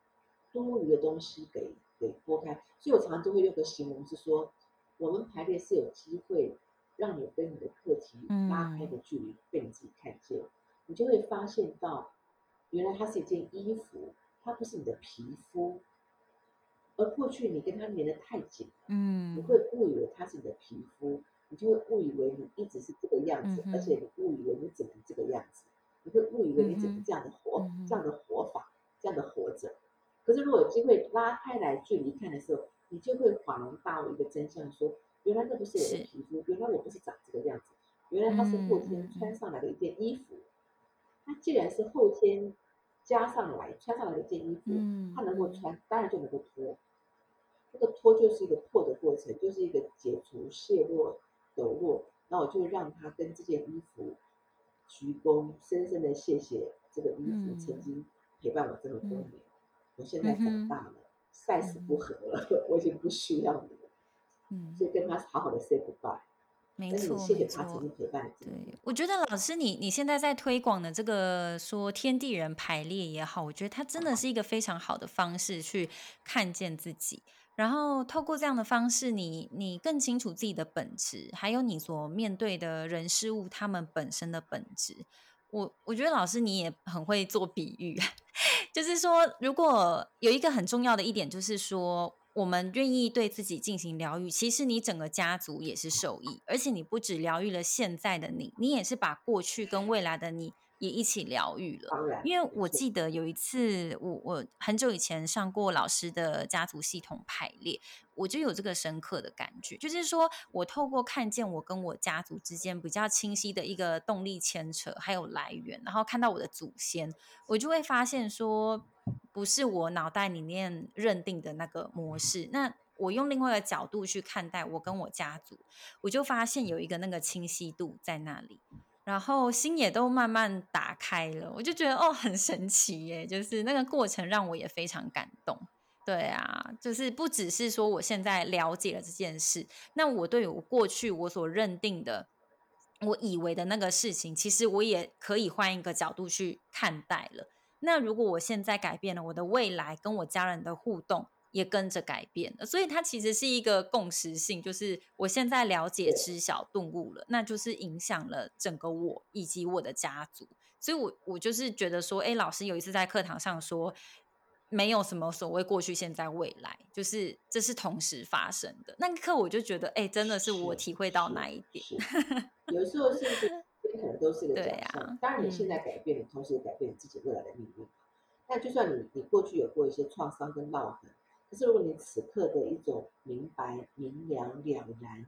多余的东西给给拨开。所以我常常都会用个形容是说，我们排列是有机会。让你跟你的课题拉开的距离被你自己看见，嗯、你就会发现到，原来它是一件衣服，它不是你的皮肤。而过去你跟它粘得太紧，嗯，你会误以为它是你的皮肤，你就会误以为你一直是这个样子，嗯、而且你误以为你只能这个样子，你会误以为你只能这样的活，嗯、这样的活法，这样的活着。可是如果有机会拉开来距离看的时候，你就会恍然大悟一个真相说。原来那不是我的皮肤，原来我不是长这个样子，原来它是后天穿上来的一件衣服。它、嗯、既然是后天加上来穿上来的一件衣服，它能够穿，当然就能够脱。这个脱就是一个破的过程，就是一个解除、卸落、抖落。那我就让它跟这件衣服鞠躬，深深的谢谢这个衣服曾经陪伴我这么多年。嗯、我现在长大了，size、嗯、不合了，我已经不需要你。嗯，所以跟他好好的 say goodbye，没错，谢谢他曾经陪伴。对，我觉得老师你你现在在推广的这个说天地人排列也好，我觉得它真的是一个非常好的方式去看见自己，然后透过这样的方式你，你你更清楚自己的本质，还有你所面对的人事物他们本身的本质。我我觉得老师你也很会做比喻，就是说，如果有一个很重要的一点，就是说，我们愿意对自己进行疗愈，其实你整个家族也是受益，而且你不止疗愈了现在的你，你也是把过去跟未来的你。也一起疗愈了，因为我记。得有一次，我我很久以前上过老师的家族系统排列，我就有这个深刻的感觉，就是说我透过看见我跟我家族之间比较清晰的一个动力牵扯，还有来源，然后看到我的祖先，我就会发现说，不是我脑袋里面认定的那个模式，那我用另外一个角度去看待我跟我家族，我就发现有一个那个清晰度在那里。然后心也都慢慢打开了，我就觉得哦，很神奇耶！就是那个过程让我也非常感动。对啊，就是不只是说我现在了解了这件事，那我对我过去我所认定的、我以为的那个事情，其实我也可以换一个角度去看待了。那如果我现在改变了我的未来，跟我家人的互动。也跟着改变了，所以它其实是一个共识性，就是我现在了解、知晓、顿悟了，那就是影响了整个我以及我的家族。所以我，我我就是觉得说，哎，老师有一次在课堂上说，没有什么所谓过去、现在、未来，就是这是同时发生的。那一刻我就觉得，哎，真的是我体会到那一点。有时候甚至可能都是个对啊。当然，你现在改变你，同时也改变你自己未来的命运。那就算你你过去有过一些创伤跟烙痕。可是，如果你此刻的一种明白、明了、了然，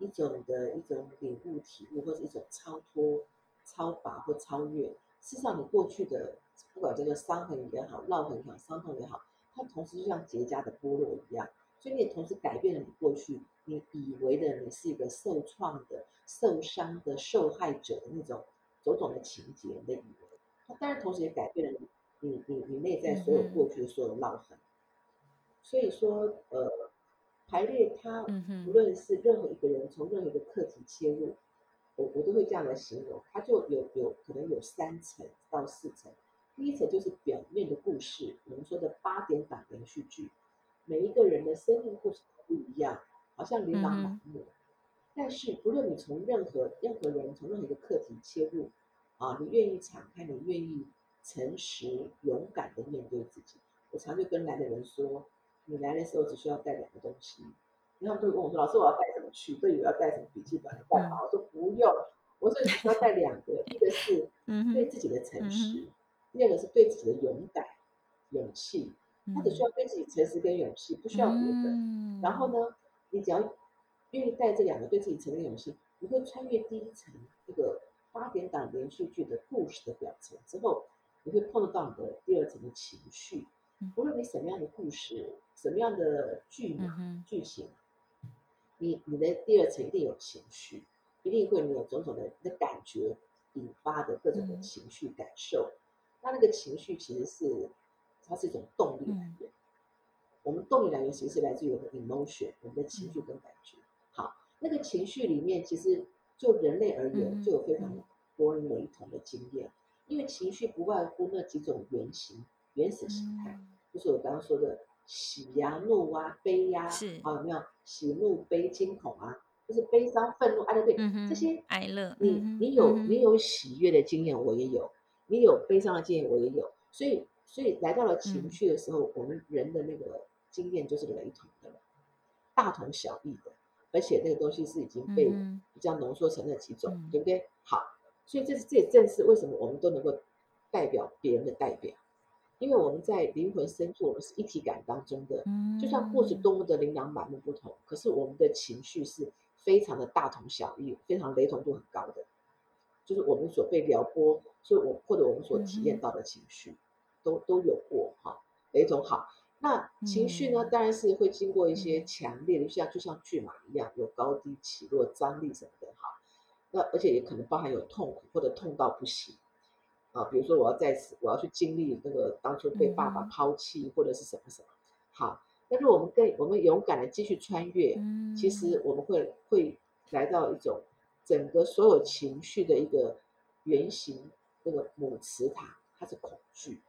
一种的一种领悟、体悟，或者一种超脱、超拔或超越，事实上，你过去的不管叫做伤痕也好、烙痕也好、伤痛也好，它同时就像结痂的剥落一样，所以你也同时改变了你过去你以为的你是一个受创的、受伤的受害者的那种种种的情节你的以为，它当然同时也改变了你你你你内在所有过去的所有烙痕。所以说，呃，排列它，无论是任何一个人从任何一个课题切入，我我都会这样来形容，它就有有可能有三层到四层。第一层就是表面的故事，我们说的八点档连续剧，每一个人的生命故事都不一样，好像琳琅满目。但是，不论你从任何任何人从任何一个课题切入，啊，你愿意敞开，你愿意诚实勇敢的面对自己。我常就跟来的人说。你来的时候只需要带两个东西，然后他们都会问我说：“老师，我要带什么去？”对，我要带什么笔记本来带嘛。我说不用，我说你只需要带两个，一个是对自己的诚实，第二个是对自己的勇敢、勇气。他只需要对自己诚实跟勇气，不需要别的。然后呢，你只要愿意带这两个对自己诚实勇气，你会穿越第一层这个八点档连续剧的故事的表层之后，你会碰到你的第二层的情绪。无论你什么样的故事，什么样的剧嘛剧情，你你的第二层一定有情绪，一定会你有种种的的感觉引发的各种的情绪感受。那那个情绪其实是它是一种动力来源。我们动力来源其实是来自于我们的 emotion，我们的情绪跟感觉。好，那个情绪里面其实就人类而言，就有非常多雷同的经验，因为情绪不外乎那几种原型。原始形态，就是我刚刚说的喜呀、怒啊、悲呀，啊有没有喜怒悲惊恐啊？就是悲伤、愤怒、哀乐，对，这些哀乐。你你有你有喜悦的经验，我也有；你有悲伤的经验，我也有。所以所以来到了情绪的时候，我们人的那个经验就是雷同的了，大同小异的，而且那个东西是已经被比较浓缩成那几种，对不对？好，所以这是这也正是为什么我们都能够代表别人的代表。因为我们在灵魂深处，我们是一体感当中的，就算故事多么的琳琅满目不同，可是我们的情绪是非常的大同小异，非常雷同度很高的，就是我们所被撩拨，所以我或者我们所体验到的情绪，都都有过哈，雷同好。那情绪呢，当然是会经过一些强烈的，像就像巨马一样，有高低起落、张力什么的哈。那而且也可能包含有痛苦或者痛到不行。啊，比如说我要再次，我要去经历那个当初被爸爸抛弃或者是什么什么。好，但是我们更我们勇敢的继续穿越，其实我们会会来到一种整个所有情绪的一个原型，那个母磁塔，它是恐惧，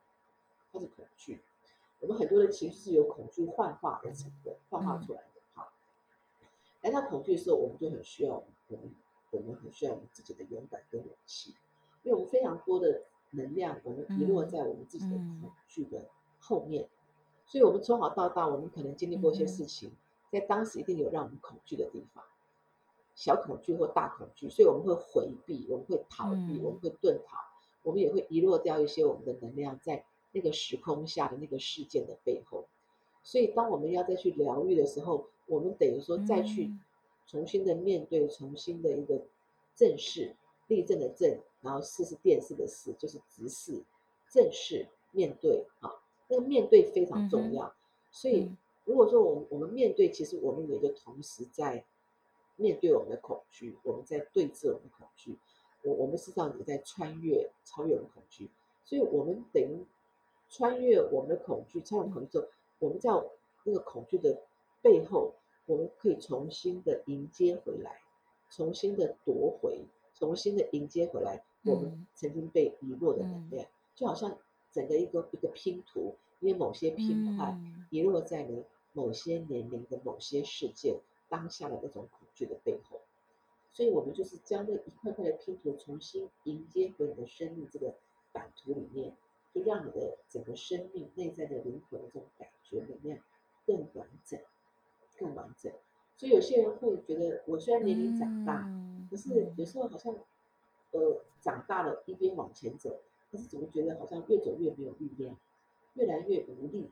它是恐惧。我们很多的情绪是由恐惧幻化而成的，幻化出来的。好，来到恐惧的时候，我们就很需要我们我们很需要我们自己的勇敢跟勇气。因为我们非常多的能量，我们遗落在我们自己的恐惧的后面。所以，我们从小到大，我们可能经历过一些事情，在当时一定有让我们恐惧的地方，小恐惧或大恐惧，所以我们会回避，我们会逃避，我们会遁逃，我们也会遗落掉一些我们的能量在那个时空下的那个事件的背后。所以，当我们要再去疗愈的时候，我们等于说再去重新的面对，重新的一个正视，立正的正，然后视是电视的视，就是直视，正视面对啊。那个面对非常重要，所以如果说我们我们面对，其实我们也就同时在面对我们的恐惧，我们在对峙我们的恐惧，我我们实际上也在穿越超越我们的恐惧，所以我们等于穿越我们的恐惧，超越恐惧之后，我们在那个恐惧的背后，我们可以重新的迎接回来，重新的夺回，重新的迎接回来我们曾经被遗落的能量，就好像。整个一个一个拼图，因为某些拼块遗落在你某些年龄的某些事件当下的那种恐惧的背后，所以我们就是将那一块块的拼图重新迎接回你的生命这个版图里面，就让你的整个生命内在的灵魂的这种感觉能量更完整，更完整。所以有些人会觉得，我虽然年龄长大，可是有时候好像呃长大了，一边往前走。可是怎么觉得好像越走越没有力量，越来越无力？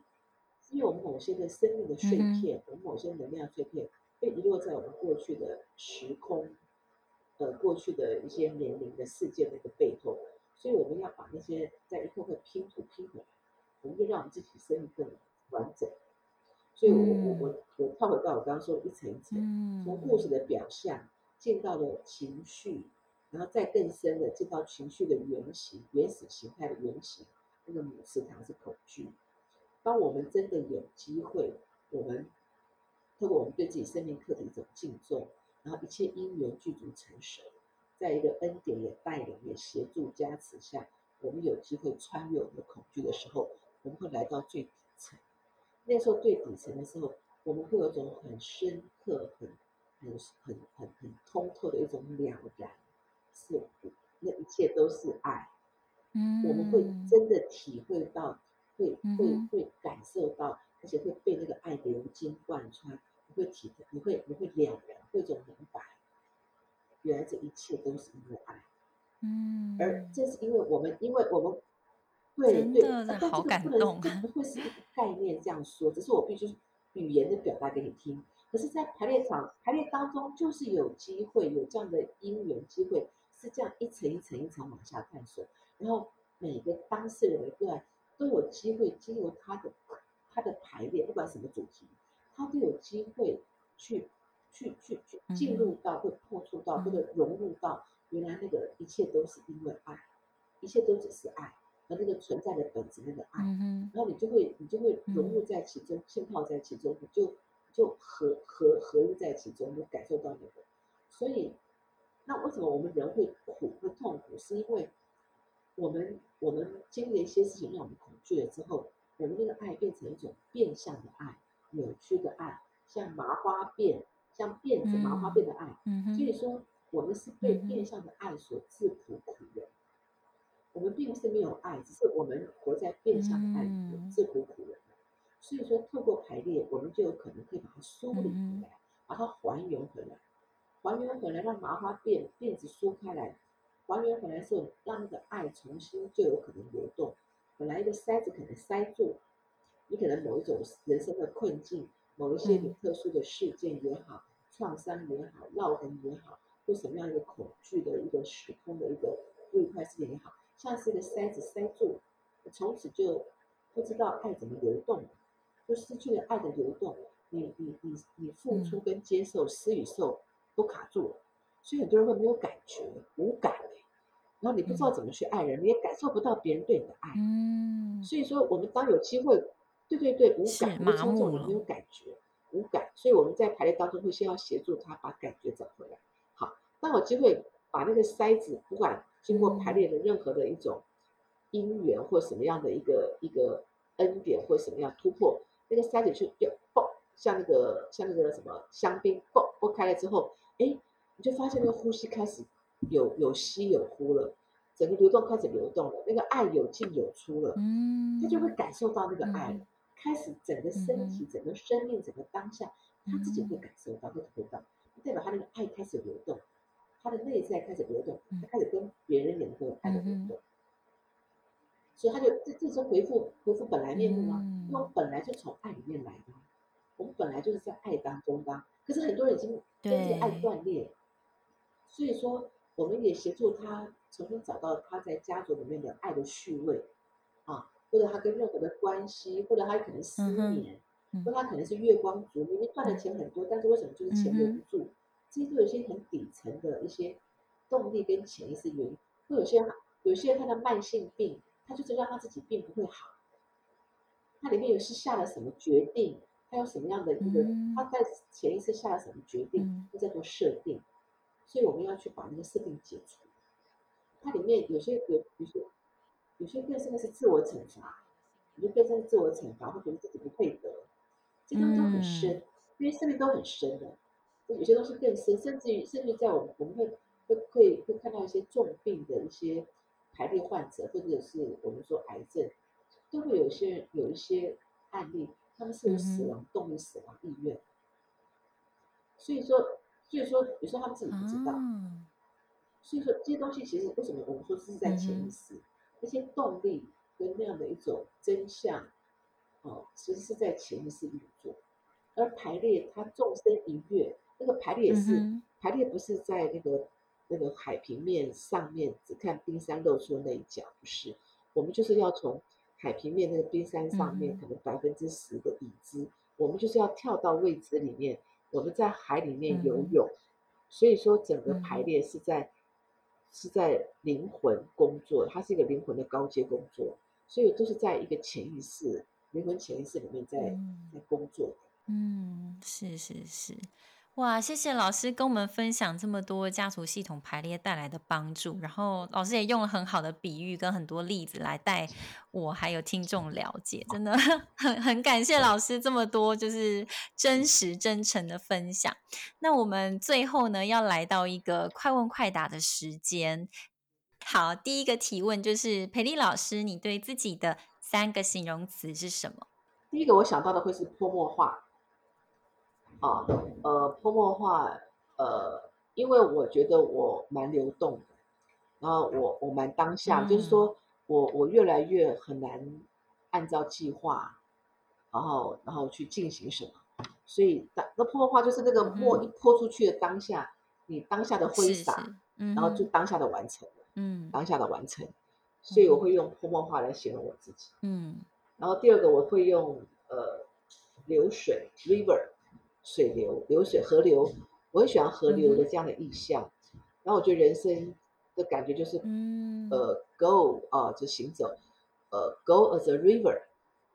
因为我们某些的生命的碎片，嗯、我们某些能量碎片被遗落在我们过去的时空，呃，过去的一些年龄的事件那个背后，所以我们要把那些在一块块拼图拼回来，我们就让我们自己生命更完整。所以我我我我跳回到我刚刚说的一层一层，从故事的表象进到了情绪。然后再更深的进到情绪的原型、原始形态的原型，那个母池塘是恐惧。当我们真的有机会，我们透过我们对自己生命课的一种敬重，然后一切因缘具足成熟，在一个恩典也带领、也协助加持下，我们有机会穿越我们的恐惧的时候，我们会来到最底层。那时候最底层的时候，我们会有一种很深刻、很、很、很、很、很通透的一种了然。是，那一切都是爱。嗯，我们会真的体会到，会会会感受到，而且会被那个爱流经贯穿。你会体，你会你会了然，会就明白，原来这一切都是因为爱。嗯，而这是因为我们，因为我们，对对，但这个不能，这不会是一个概念这样说，只是我必须语言的表达给你听。可是，在排列场排列当中，就是有机会有这样的因缘机会。是这样一层一层一层往下探索，然后每个当事人的个案都有机会经由他的他的排列，不管什么主题，他都有机会去去去去进入到，会碰触到，或者融入到原来那个一切都是因为爱，一切都只是爱和那个存在的本质那个爱，然后你就会你就会融入在其中，浸泡在其中，你就就合合合入在其中，就感受到那个，所以。那为什么我们人会苦会痛苦？是因为我们我们经历了一些事情让我们恐惧了之后，我们那个爱变成一种变相的爱，扭曲的爱，像麻花辫，像辫子麻花辫的爱。嗯、所以说，我们是被变相的爱所自苦苦的。嗯、我们并不是没有爱，只是我们活在变相的爱里面，自苦苦的。所以说，透过排列，我们就有可能可以把它梳理回来，把它还原回来。还原回来，让麻花辫辫子梳开来，还原回来之后，让那个爱重新就有可能流动。本来一个塞子可能塞住，你可能某一种人生的困境，某一些你特殊的事件也好，创伤也好，烙痕也好，或什么样一个恐惧的一个时空的一个不愉快事件也好，像是一个塞子塞住，从此就不知道爱怎么流动，就失去了爱的流动。你你你你付出跟接受，施与受。都卡住了，所以很多人会没有感觉，无感，然后你不知道怎么去爱人，嗯、你也感受不到别人对你的爱。嗯，所以说我们当有机会，对对对，无感，没尊重，没有感觉，无感。所以我们在排列当中会先要协助他把感觉找回来。好，当有机会把那个塞子，不管经过排列的任何的一种因缘或什么样的一个一个恩典或什么样突破，那个塞子就就爆，像那个像那个什么香槟爆剥开了之后。哎，你就发现那个呼吸开始有有吸有呼了，整个流动开始流动了，那个爱有进有出了，嗯，他就会感受到那个爱，嗯、开始整个身体、嗯、整个生命、整个当下，他自己会感受到，会体会到，代表他那个爱开始流动，他的内在开始流动，他开始跟别人也能够爱的流动，嗯、所以他就这这时候回复回复本来面目吗？因为我本来就从爱里面来的，我们本来就是在爱当中的，可是很多人已经跟这个爱断裂，所以说。我们也协助他重新找到他在家族里面的爱的序位，啊，或者他跟任何的关系，或者他可能失眠，嗯、或者他可能是月光族，明明赚的钱很多，但是为什么就是钱留不住？嗯、这些都有一些很底层的一些动力跟潜意识原因。会有些有些人他的慢性病，他就是让他自己病不会好，他里面有是下了什么决定，他有什么样的一个，嗯、他在潜意识下了什么决定，就叫做设定。所以我们要去把那个设定解除，它里面有些有有些有些更深的是自我惩罚，有些更深的自我惩罚，会觉得自己不配得，这当中很深，嗯、因为设定都很深的，有些东西更深，甚至于甚至于在我们我们会会会会看到一些重病的一些排列患者，或者是我们说癌症，都会有一些有一些案例，他们是有死亡动物、死亡意愿，所以说。所以说，有时候他们自己不知道。嗯、所以说，这些东西其实为什么我们说是在潜意识？那、嗯、些动力跟那样的一种真相，哦，其实是在潜意识运作。而排列，它纵身一跃，那个排列也是、嗯、排列，不是在那个那个海平面上面只看冰山露出的那一角，不是。我们就是要从海平面那个冰山上面可能百分之十的已知，嗯、我们就是要跳到未知里面。我们在海里面游泳，嗯、所以说整个排列是在、嗯、是在灵魂工作，它是一个灵魂的高阶工作，所以都是在一个潜意识、灵魂潜意识里面在、嗯、在工作的。嗯，是是是。哇，谢谢老师跟我们分享这么多家族系统排列带来的帮助，然后老师也用了很好的比喻跟很多例子来带我还有听众了解，真的很很感谢老师这么多就是真实真诚的分享。那我们最后呢，要来到一个快问快答的时间。好，第一个提问就是培丽老师，你对自己的三个形容词是什么？第一个我想到的会是泼墨画。啊，呃，泼墨画，呃，因为我觉得我蛮流动的，然后我我蛮当下，嗯、就是说我我越来越很难按照计划，然后然后去进行什么，所以当那泼墨画就是那个墨一泼出去的当下，嗯、你当下的挥洒，嗯、然后就当下的完成了，嗯，当下的完成，所以我会用泼墨画来形容我自己，嗯，然后第二个我会用呃流水 river。水流、流水、河流，我很喜欢河流的这样的意象。嗯、然后我觉得人生的感觉就是，嗯、呃，go 啊、呃，就行走，呃，go as a river，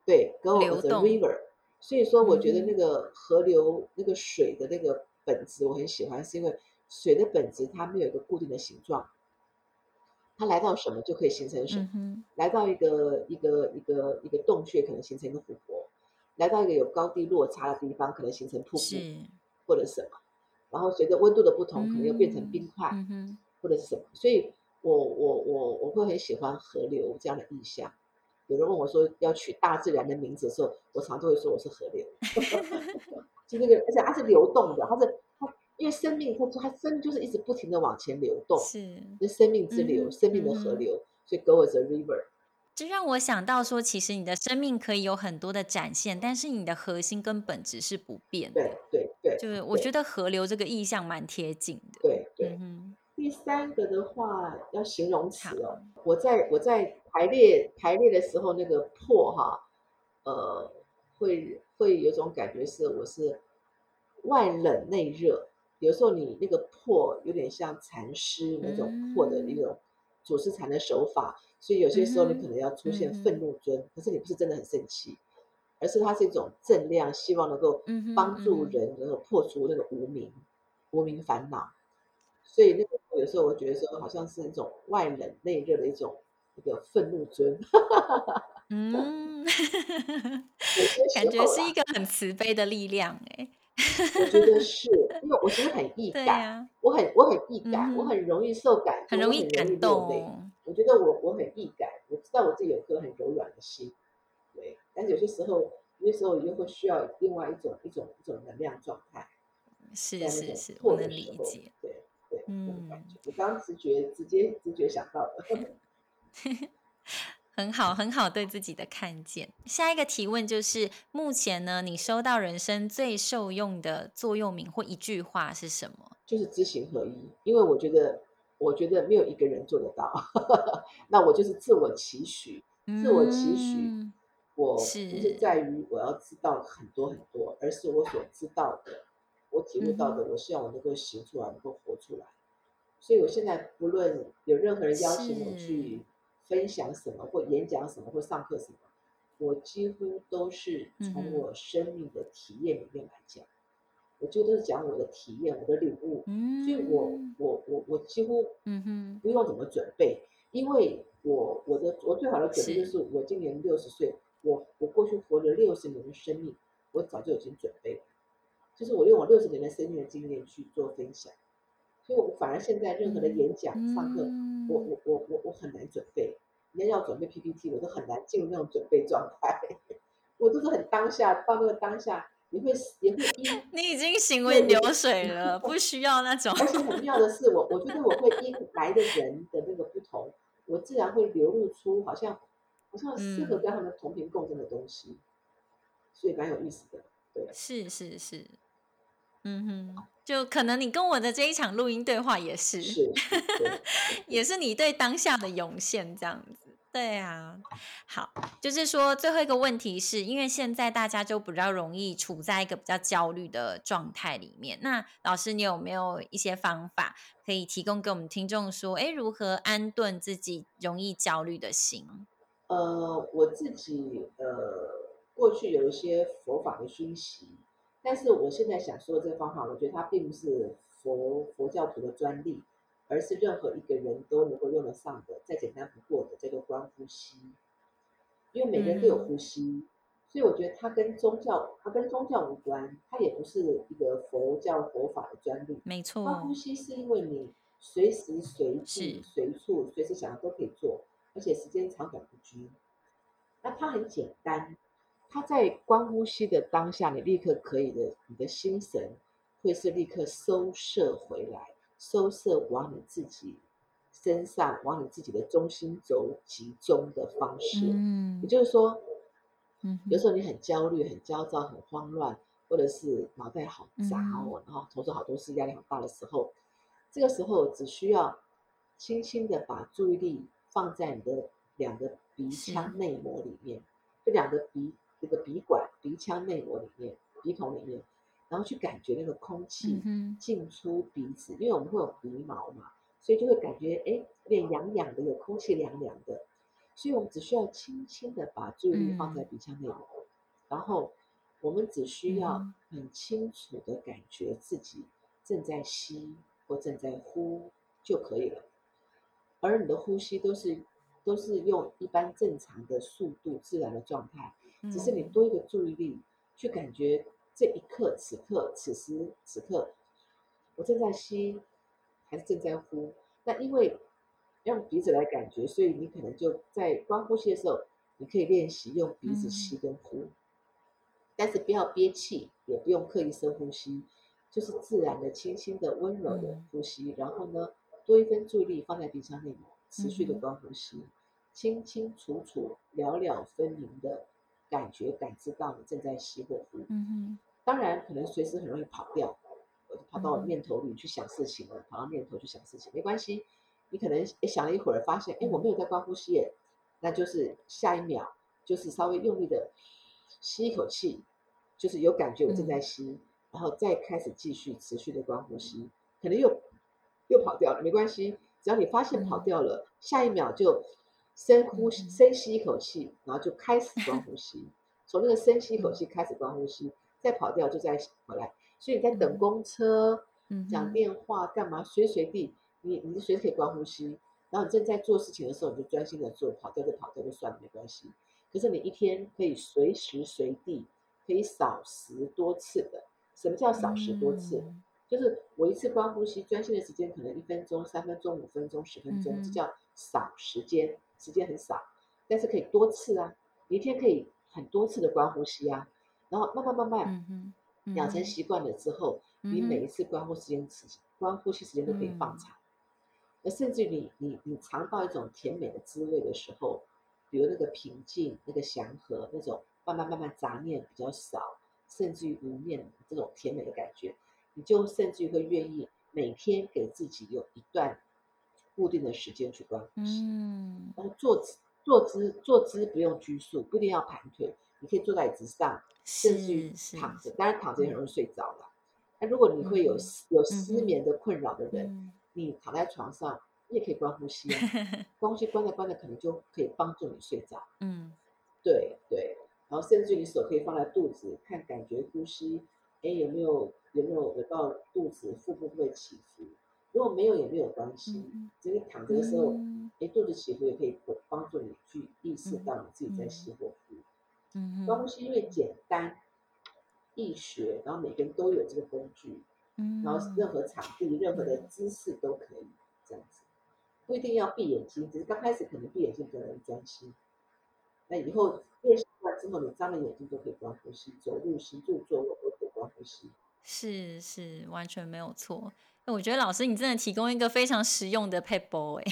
对，go as a river。所以说，我觉得那个河流、嗯、那个水的那个本质我很喜欢，是因为水的本质它没有一个固定的形状，它来到什么就可以形成什么。嗯、来到一个一个一个一个洞穴，可能形成一个湖泊。来到一个有高低落差的地方，可能形成瀑布，或者什么，然后随着温度的不同，嗯、可能又变成冰块，嗯、或者是什么。所以我我我我会很喜欢河流这样的意象。有人问我说要取大自然的名字的时候，我常都会说我是河流，就那个，而且它是流动的，它是它，因为生命它它生命就是一直不停的往前流动，是，那生命之流，嗯、生命的河流，嗯、所以 go as a river。这让我想到说，其实你的生命可以有很多的展现，但是你的核心跟本质是不变的。对对对，就是我觉得河流这个意象蛮贴近的。对对。对嗯、第三个的话要形容词哦，我在我在排列排列的时候，那个破哈，呃，会会有种感觉是我是外冷内热，有时候你那个破有点像禅师那种破的那种祖师禅的手法。所以有些时候你可能要出现愤怒尊，可是你不是真的很生气，而是它是一种正量，希望能够帮助人能够破除那个无名、嗯、无明烦恼。所以那个有时候我觉得说，好像是一种外冷内热的一种一个愤怒尊。嗯，感觉是一个很慈悲的力量哎。我觉得是因为我其实很易感，啊、我很我很易感，嗯、我很容易受感，很容易感动。我觉得我我很易感，我知道我自己有颗很柔软的心，对。但是有些时候，有些时候又会需要另外一种一种一种能量状态。是是是，我能理解。对对，嗯，我刚刚直觉直接直觉想到了。很好，很好，对自己的看见。下一个提问就是：目前呢，你收到人生最受用的座右铭或一句话是什么？就是知行合一。因为我觉得，我觉得没有一个人做得到。那我就是自我期许，自我期许，嗯、我不是在于我要知道很多很多，而是我所知道的，我体悟到的，我希望我能够行出来，能够活出来。所以我现在不论有任何人邀请我去。分享什么或演讲什么或上课什么，我几乎都是从我生命的体验里面来讲，嗯、我就都是讲我的体验，我的领悟，嗯、所以我我我我几乎嗯不用怎么准备，因为我我的我最好的准备就是我今年六十岁，我我过去活了六十年的生命，我早就已经准备了，就是我用我六十年的生命的经验去做分享。所以，我反而现在任何的演讲、嗯、上课，我我我我我很难准备。人家要准备 PPT，我都很难进入那种准备状态。我都是很当下，到那个当下，你会也会因 你已经行为流水了，不需要那种。而且很妙的是，我我觉得我会因来的人的那个不同，我自然会流露出好像好像适合跟他们同频共振的东西，嗯、所以蛮有意思的。对，是是是。嗯哼，就可能你跟我的这一场录音对话也是，是，也是你对当下的涌现这样子。对啊，好，就是说最后一个问题是因为现在大家就比较容易处在一个比较焦虑的状态里面。那老师，你有没有一些方法可以提供给我们听众说，哎，如何安顿自己容易焦虑的心？呃，我自己呃，过去有一些佛法的熏习。但是我现在想说的这方法，我觉得它并不是佛佛教徒的专利，而是任何一个人都能够用得上的，再简单不过的叫做观呼吸。因为每个人都有呼吸，嗯、所以我觉得它跟宗教，它跟宗教无关，它也不是一个佛教佛法的专利。没错，观呼吸是因为你随时随地随处随时想要都可以做，而且时间长短不拘。那它很简单。它在观呼吸的当下，你立刻可以的，你的心神会是立刻收摄回来，收摄往你自己身上，往你自己的中心轴集中的方式。嗯，也就是说，嗯，有时候你很焦虑、很焦躁、很慌乱，或者是脑袋好杂哦，然后同时好多事，压力很大的时候，这个时候只需要轻轻的把注意力放在你的两个鼻腔内膜里面，这两个鼻。这个鼻管、鼻腔内膜里面、鼻孔里面，然后去感觉那个空气进出鼻子，嗯、因为我们会有鼻毛嘛，所以就会感觉哎，有点痒痒的，有空气凉凉的。所以我们只需要轻轻的把注意力放在鼻腔内膜，嗯、然后我们只需要很清楚的感觉自己正在吸或正在呼就可以了。而你的呼吸都是都是用一般正常的速度、自然的状态。只是你多一个注意力，去感觉这一刻、此刻、此时此刻，我正在吸还是正在呼？那因为用鼻子来感觉，所以你可能就在观呼吸的时候，你可以练习用鼻子吸跟呼，但是不要憋气，也不用刻意深呼吸，就是自然的、轻轻的、温柔的呼吸。然后呢，多一分注意力放在鼻腔内，持续的观呼吸，清清楚楚、了了分明的。感觉感知到你正在吸或呼，嗯哼，当然可能随时很容易跑掉，跑到念头里去想事情了，跑到念头去想事情，没关系，你可能想了一会儿，发现哎我没有在观呼吸耶，那就是下一秒就是稍微用力的吸一口气，就是有感觉我正在吸，嗯、然后再开始继续持续的观呼吸，可能又又跑掉了，没关系，只要你发现跑掉了，嗯、下一秒就。深呼吸，深吸一口气，然后就开始观呼吸。从那个深吸一口气开始观呼吸，再跑掉就再回来。所以你在等公车、讲电话、干嘛，随时随地，你你随时可以关呼吸。然后你正在做事情的时候，你就专心的做，跑掉就跑掉就算了，没关系。可是你一天可以随时随地可以少十多次的。什么叫少十多次？就是我一次观呼吸专心的时间可能一分钟、三分钟、五分钟、十分钟，这叫。少时间，时间很少，但是可以多次啊，一天可以很多次的观呼吸啊，然后慢慢慢慢养成习惯了之后，嗯、你每一次观呼时间、观呼吸时间都可以放长，那、嗯、甚至你你你尝到一种甜美的滋味的时候，比如那个平静、那个祥和、那种慢慢慢慢杂念比较少，甚至于无念这种甜美的感觉，你就甚至于会愿意每天给自己有一段。固定的时间去观呼吸，嗯，然后坐姿坐姿坐姿不用拘束，不一定要盘腿，你可以坐在椅子上，甚至于躺着。当然躺着也很容易睡着了。那如果你会有、嗯、有失眠的困扰的人，嗯、你躺在床上，你也可以关呼吸啊。观呼吸关着关着，可能就可以帮助你睡着。嗯，对对。然后甚至于手可以放在肚子，看感觉呼吸，哎，有没有有没有有到肚子腹部会起伏？如果没有也没有关系，只是躺着的时候，哎，肚子起伏也可以帮助你去意识到你自己在吸或呼。嗯，观呼吸因为简单易学，然后每个人都有这个工具，然后任何场地、任何的姿势都可以这样子，不一定要闭眼睛，只是刚开始可能闭眼睛比较容易专心。那以后练习完之后，你张了眼睛都可以观呼吸，走路、行住、坐卧都可以观呼吸。是是，完全没有错。我觉得老师你真的提供一个非常实用的 paper 哎，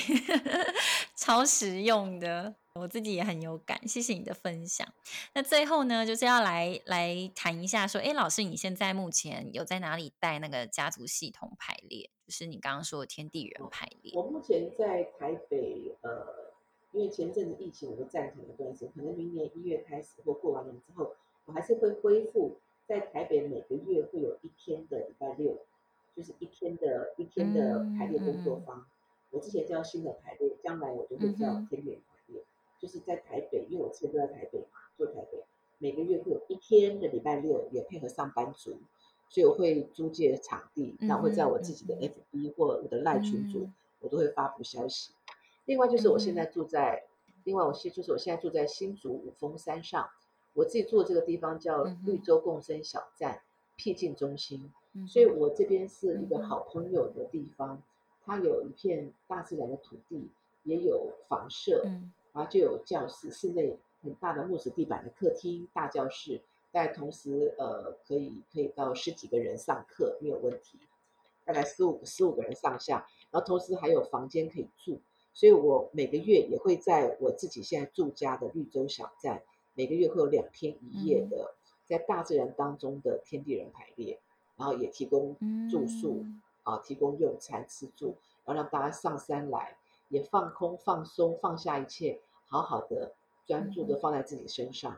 超实用的，我自己也很有感，谢谢你的分享。那最后呢，就是要来来谈一下，说，哎，老师你现在目前有在哪里带那个家族系统排列？就是你刚刚说的天地人排列。我目前在台北，呃，因为前阵子疫情我都暂停了一段时间，可能明年一月开始或过完年之后，我还是会恢复在台北，每个月会有一天的礼拜六。就是一天的一天的排列工作坊，嗯嗯、我之前叫新的排列，将来我就会叫天点排列。嗯、就是在台北，因为我之前都在台北嘛，做台北，每个月会有一天的礼拜六，也配合上班族，所以我会租借场地，然后会在我自己的 FB 或我的赖群组，嗯、我都会发布消息。另外就是我现在住在，嗯、另外我现就是我现在住在新竹五峰山上，我自己住的这个地方叫绿洲共生小站僻静中心。所以，我这边是一个好朋友的地方，它有一片大自然的土地，也有房舍，然后就有教室，室内很大的木质地板的客厅、大教室，但同时呃可以可以到十几个人上课没有问题，大概十五十五个人上下，然后同时还有房间可以住，所以我每个月也会在我自己现在住家的绿洲小站，每个月会有两天一夜的在大自然当中的天地人排列。然后也提供住宿，嗯、啊，提供用餐吃住，然后让大家上山来，也放空放松，放下一切，好好的专注的放在自己身上，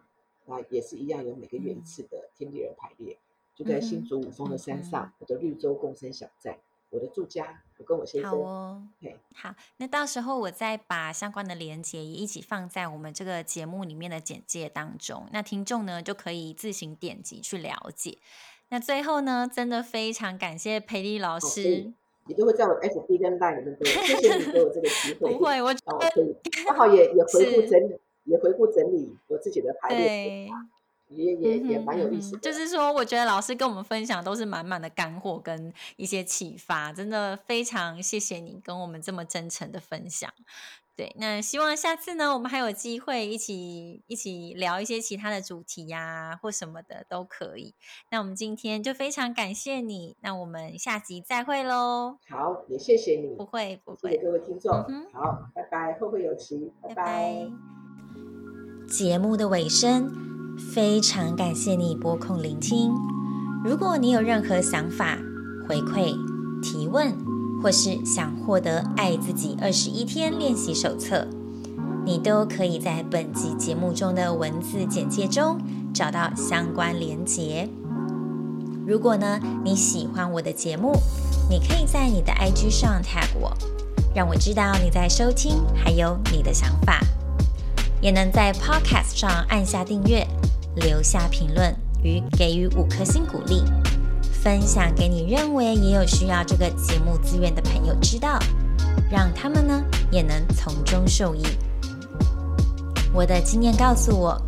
啊，也是一样有每个月一次的天地人排列，嗯、就在新竹五峰的山上，嗯、我的绿洲共生小站，我的住家，我跟我先生。好哦，嘿。好，那到时候我再把相关的连接也一起放在我们这个节目里面的简介当中，那听众呢就可以自行点击去了解。那最后呢，真的非常感谢培丽老师，你都会在我 FB 跟 LINE 里面对，谢谢你给我这个机会。不会，我可以刚好也也回顾整理，也回顾整理我自己的排列，对也也也蛮有意思的。就是说，我觉得老师跟我们分享都是满满的干货跟一些启发，真的非常谢谢你跟我们这么真诚的分享。对，那希望下次呢，我们还有机会一起一起聊一些其他的主题呀、啊，或什么的都可以。那我们今天就非常感谢你，那我们下集再会喽。好，也谢谢你，不会不会，谢谢各位听众。嗯、好，拜拜，后会有期，拜拜。拜拜。节目的尾声，非常感谢你拨空聆听。如果你有任何想法、回馈、提问。或是想获得《爱自己二十一天练习手册》，你都可以在本集节目中的文字简介中找到相关连结。如果呢，你喜欢我的节目，你可以在你的 IG 上 tag 我，让我知道你在收听，还有你的想法。也能在 Podcast 上按下订阅，留下评论与给予五颗星鼓励。分享给你认为也有需要这个节目资源的朋友知道，让他们呢也能从中受益。我的经验告诉我，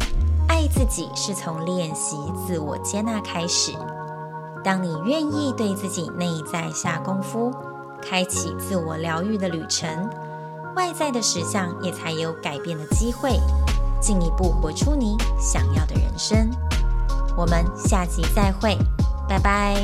爱自己是从练习自我接纳开始。当你愿意对自己内在下功夫，开启自我疗愈的旅程，外在的实相也才有改变的机会，进一步活出你想要的人生。我们下集再会，拜拜。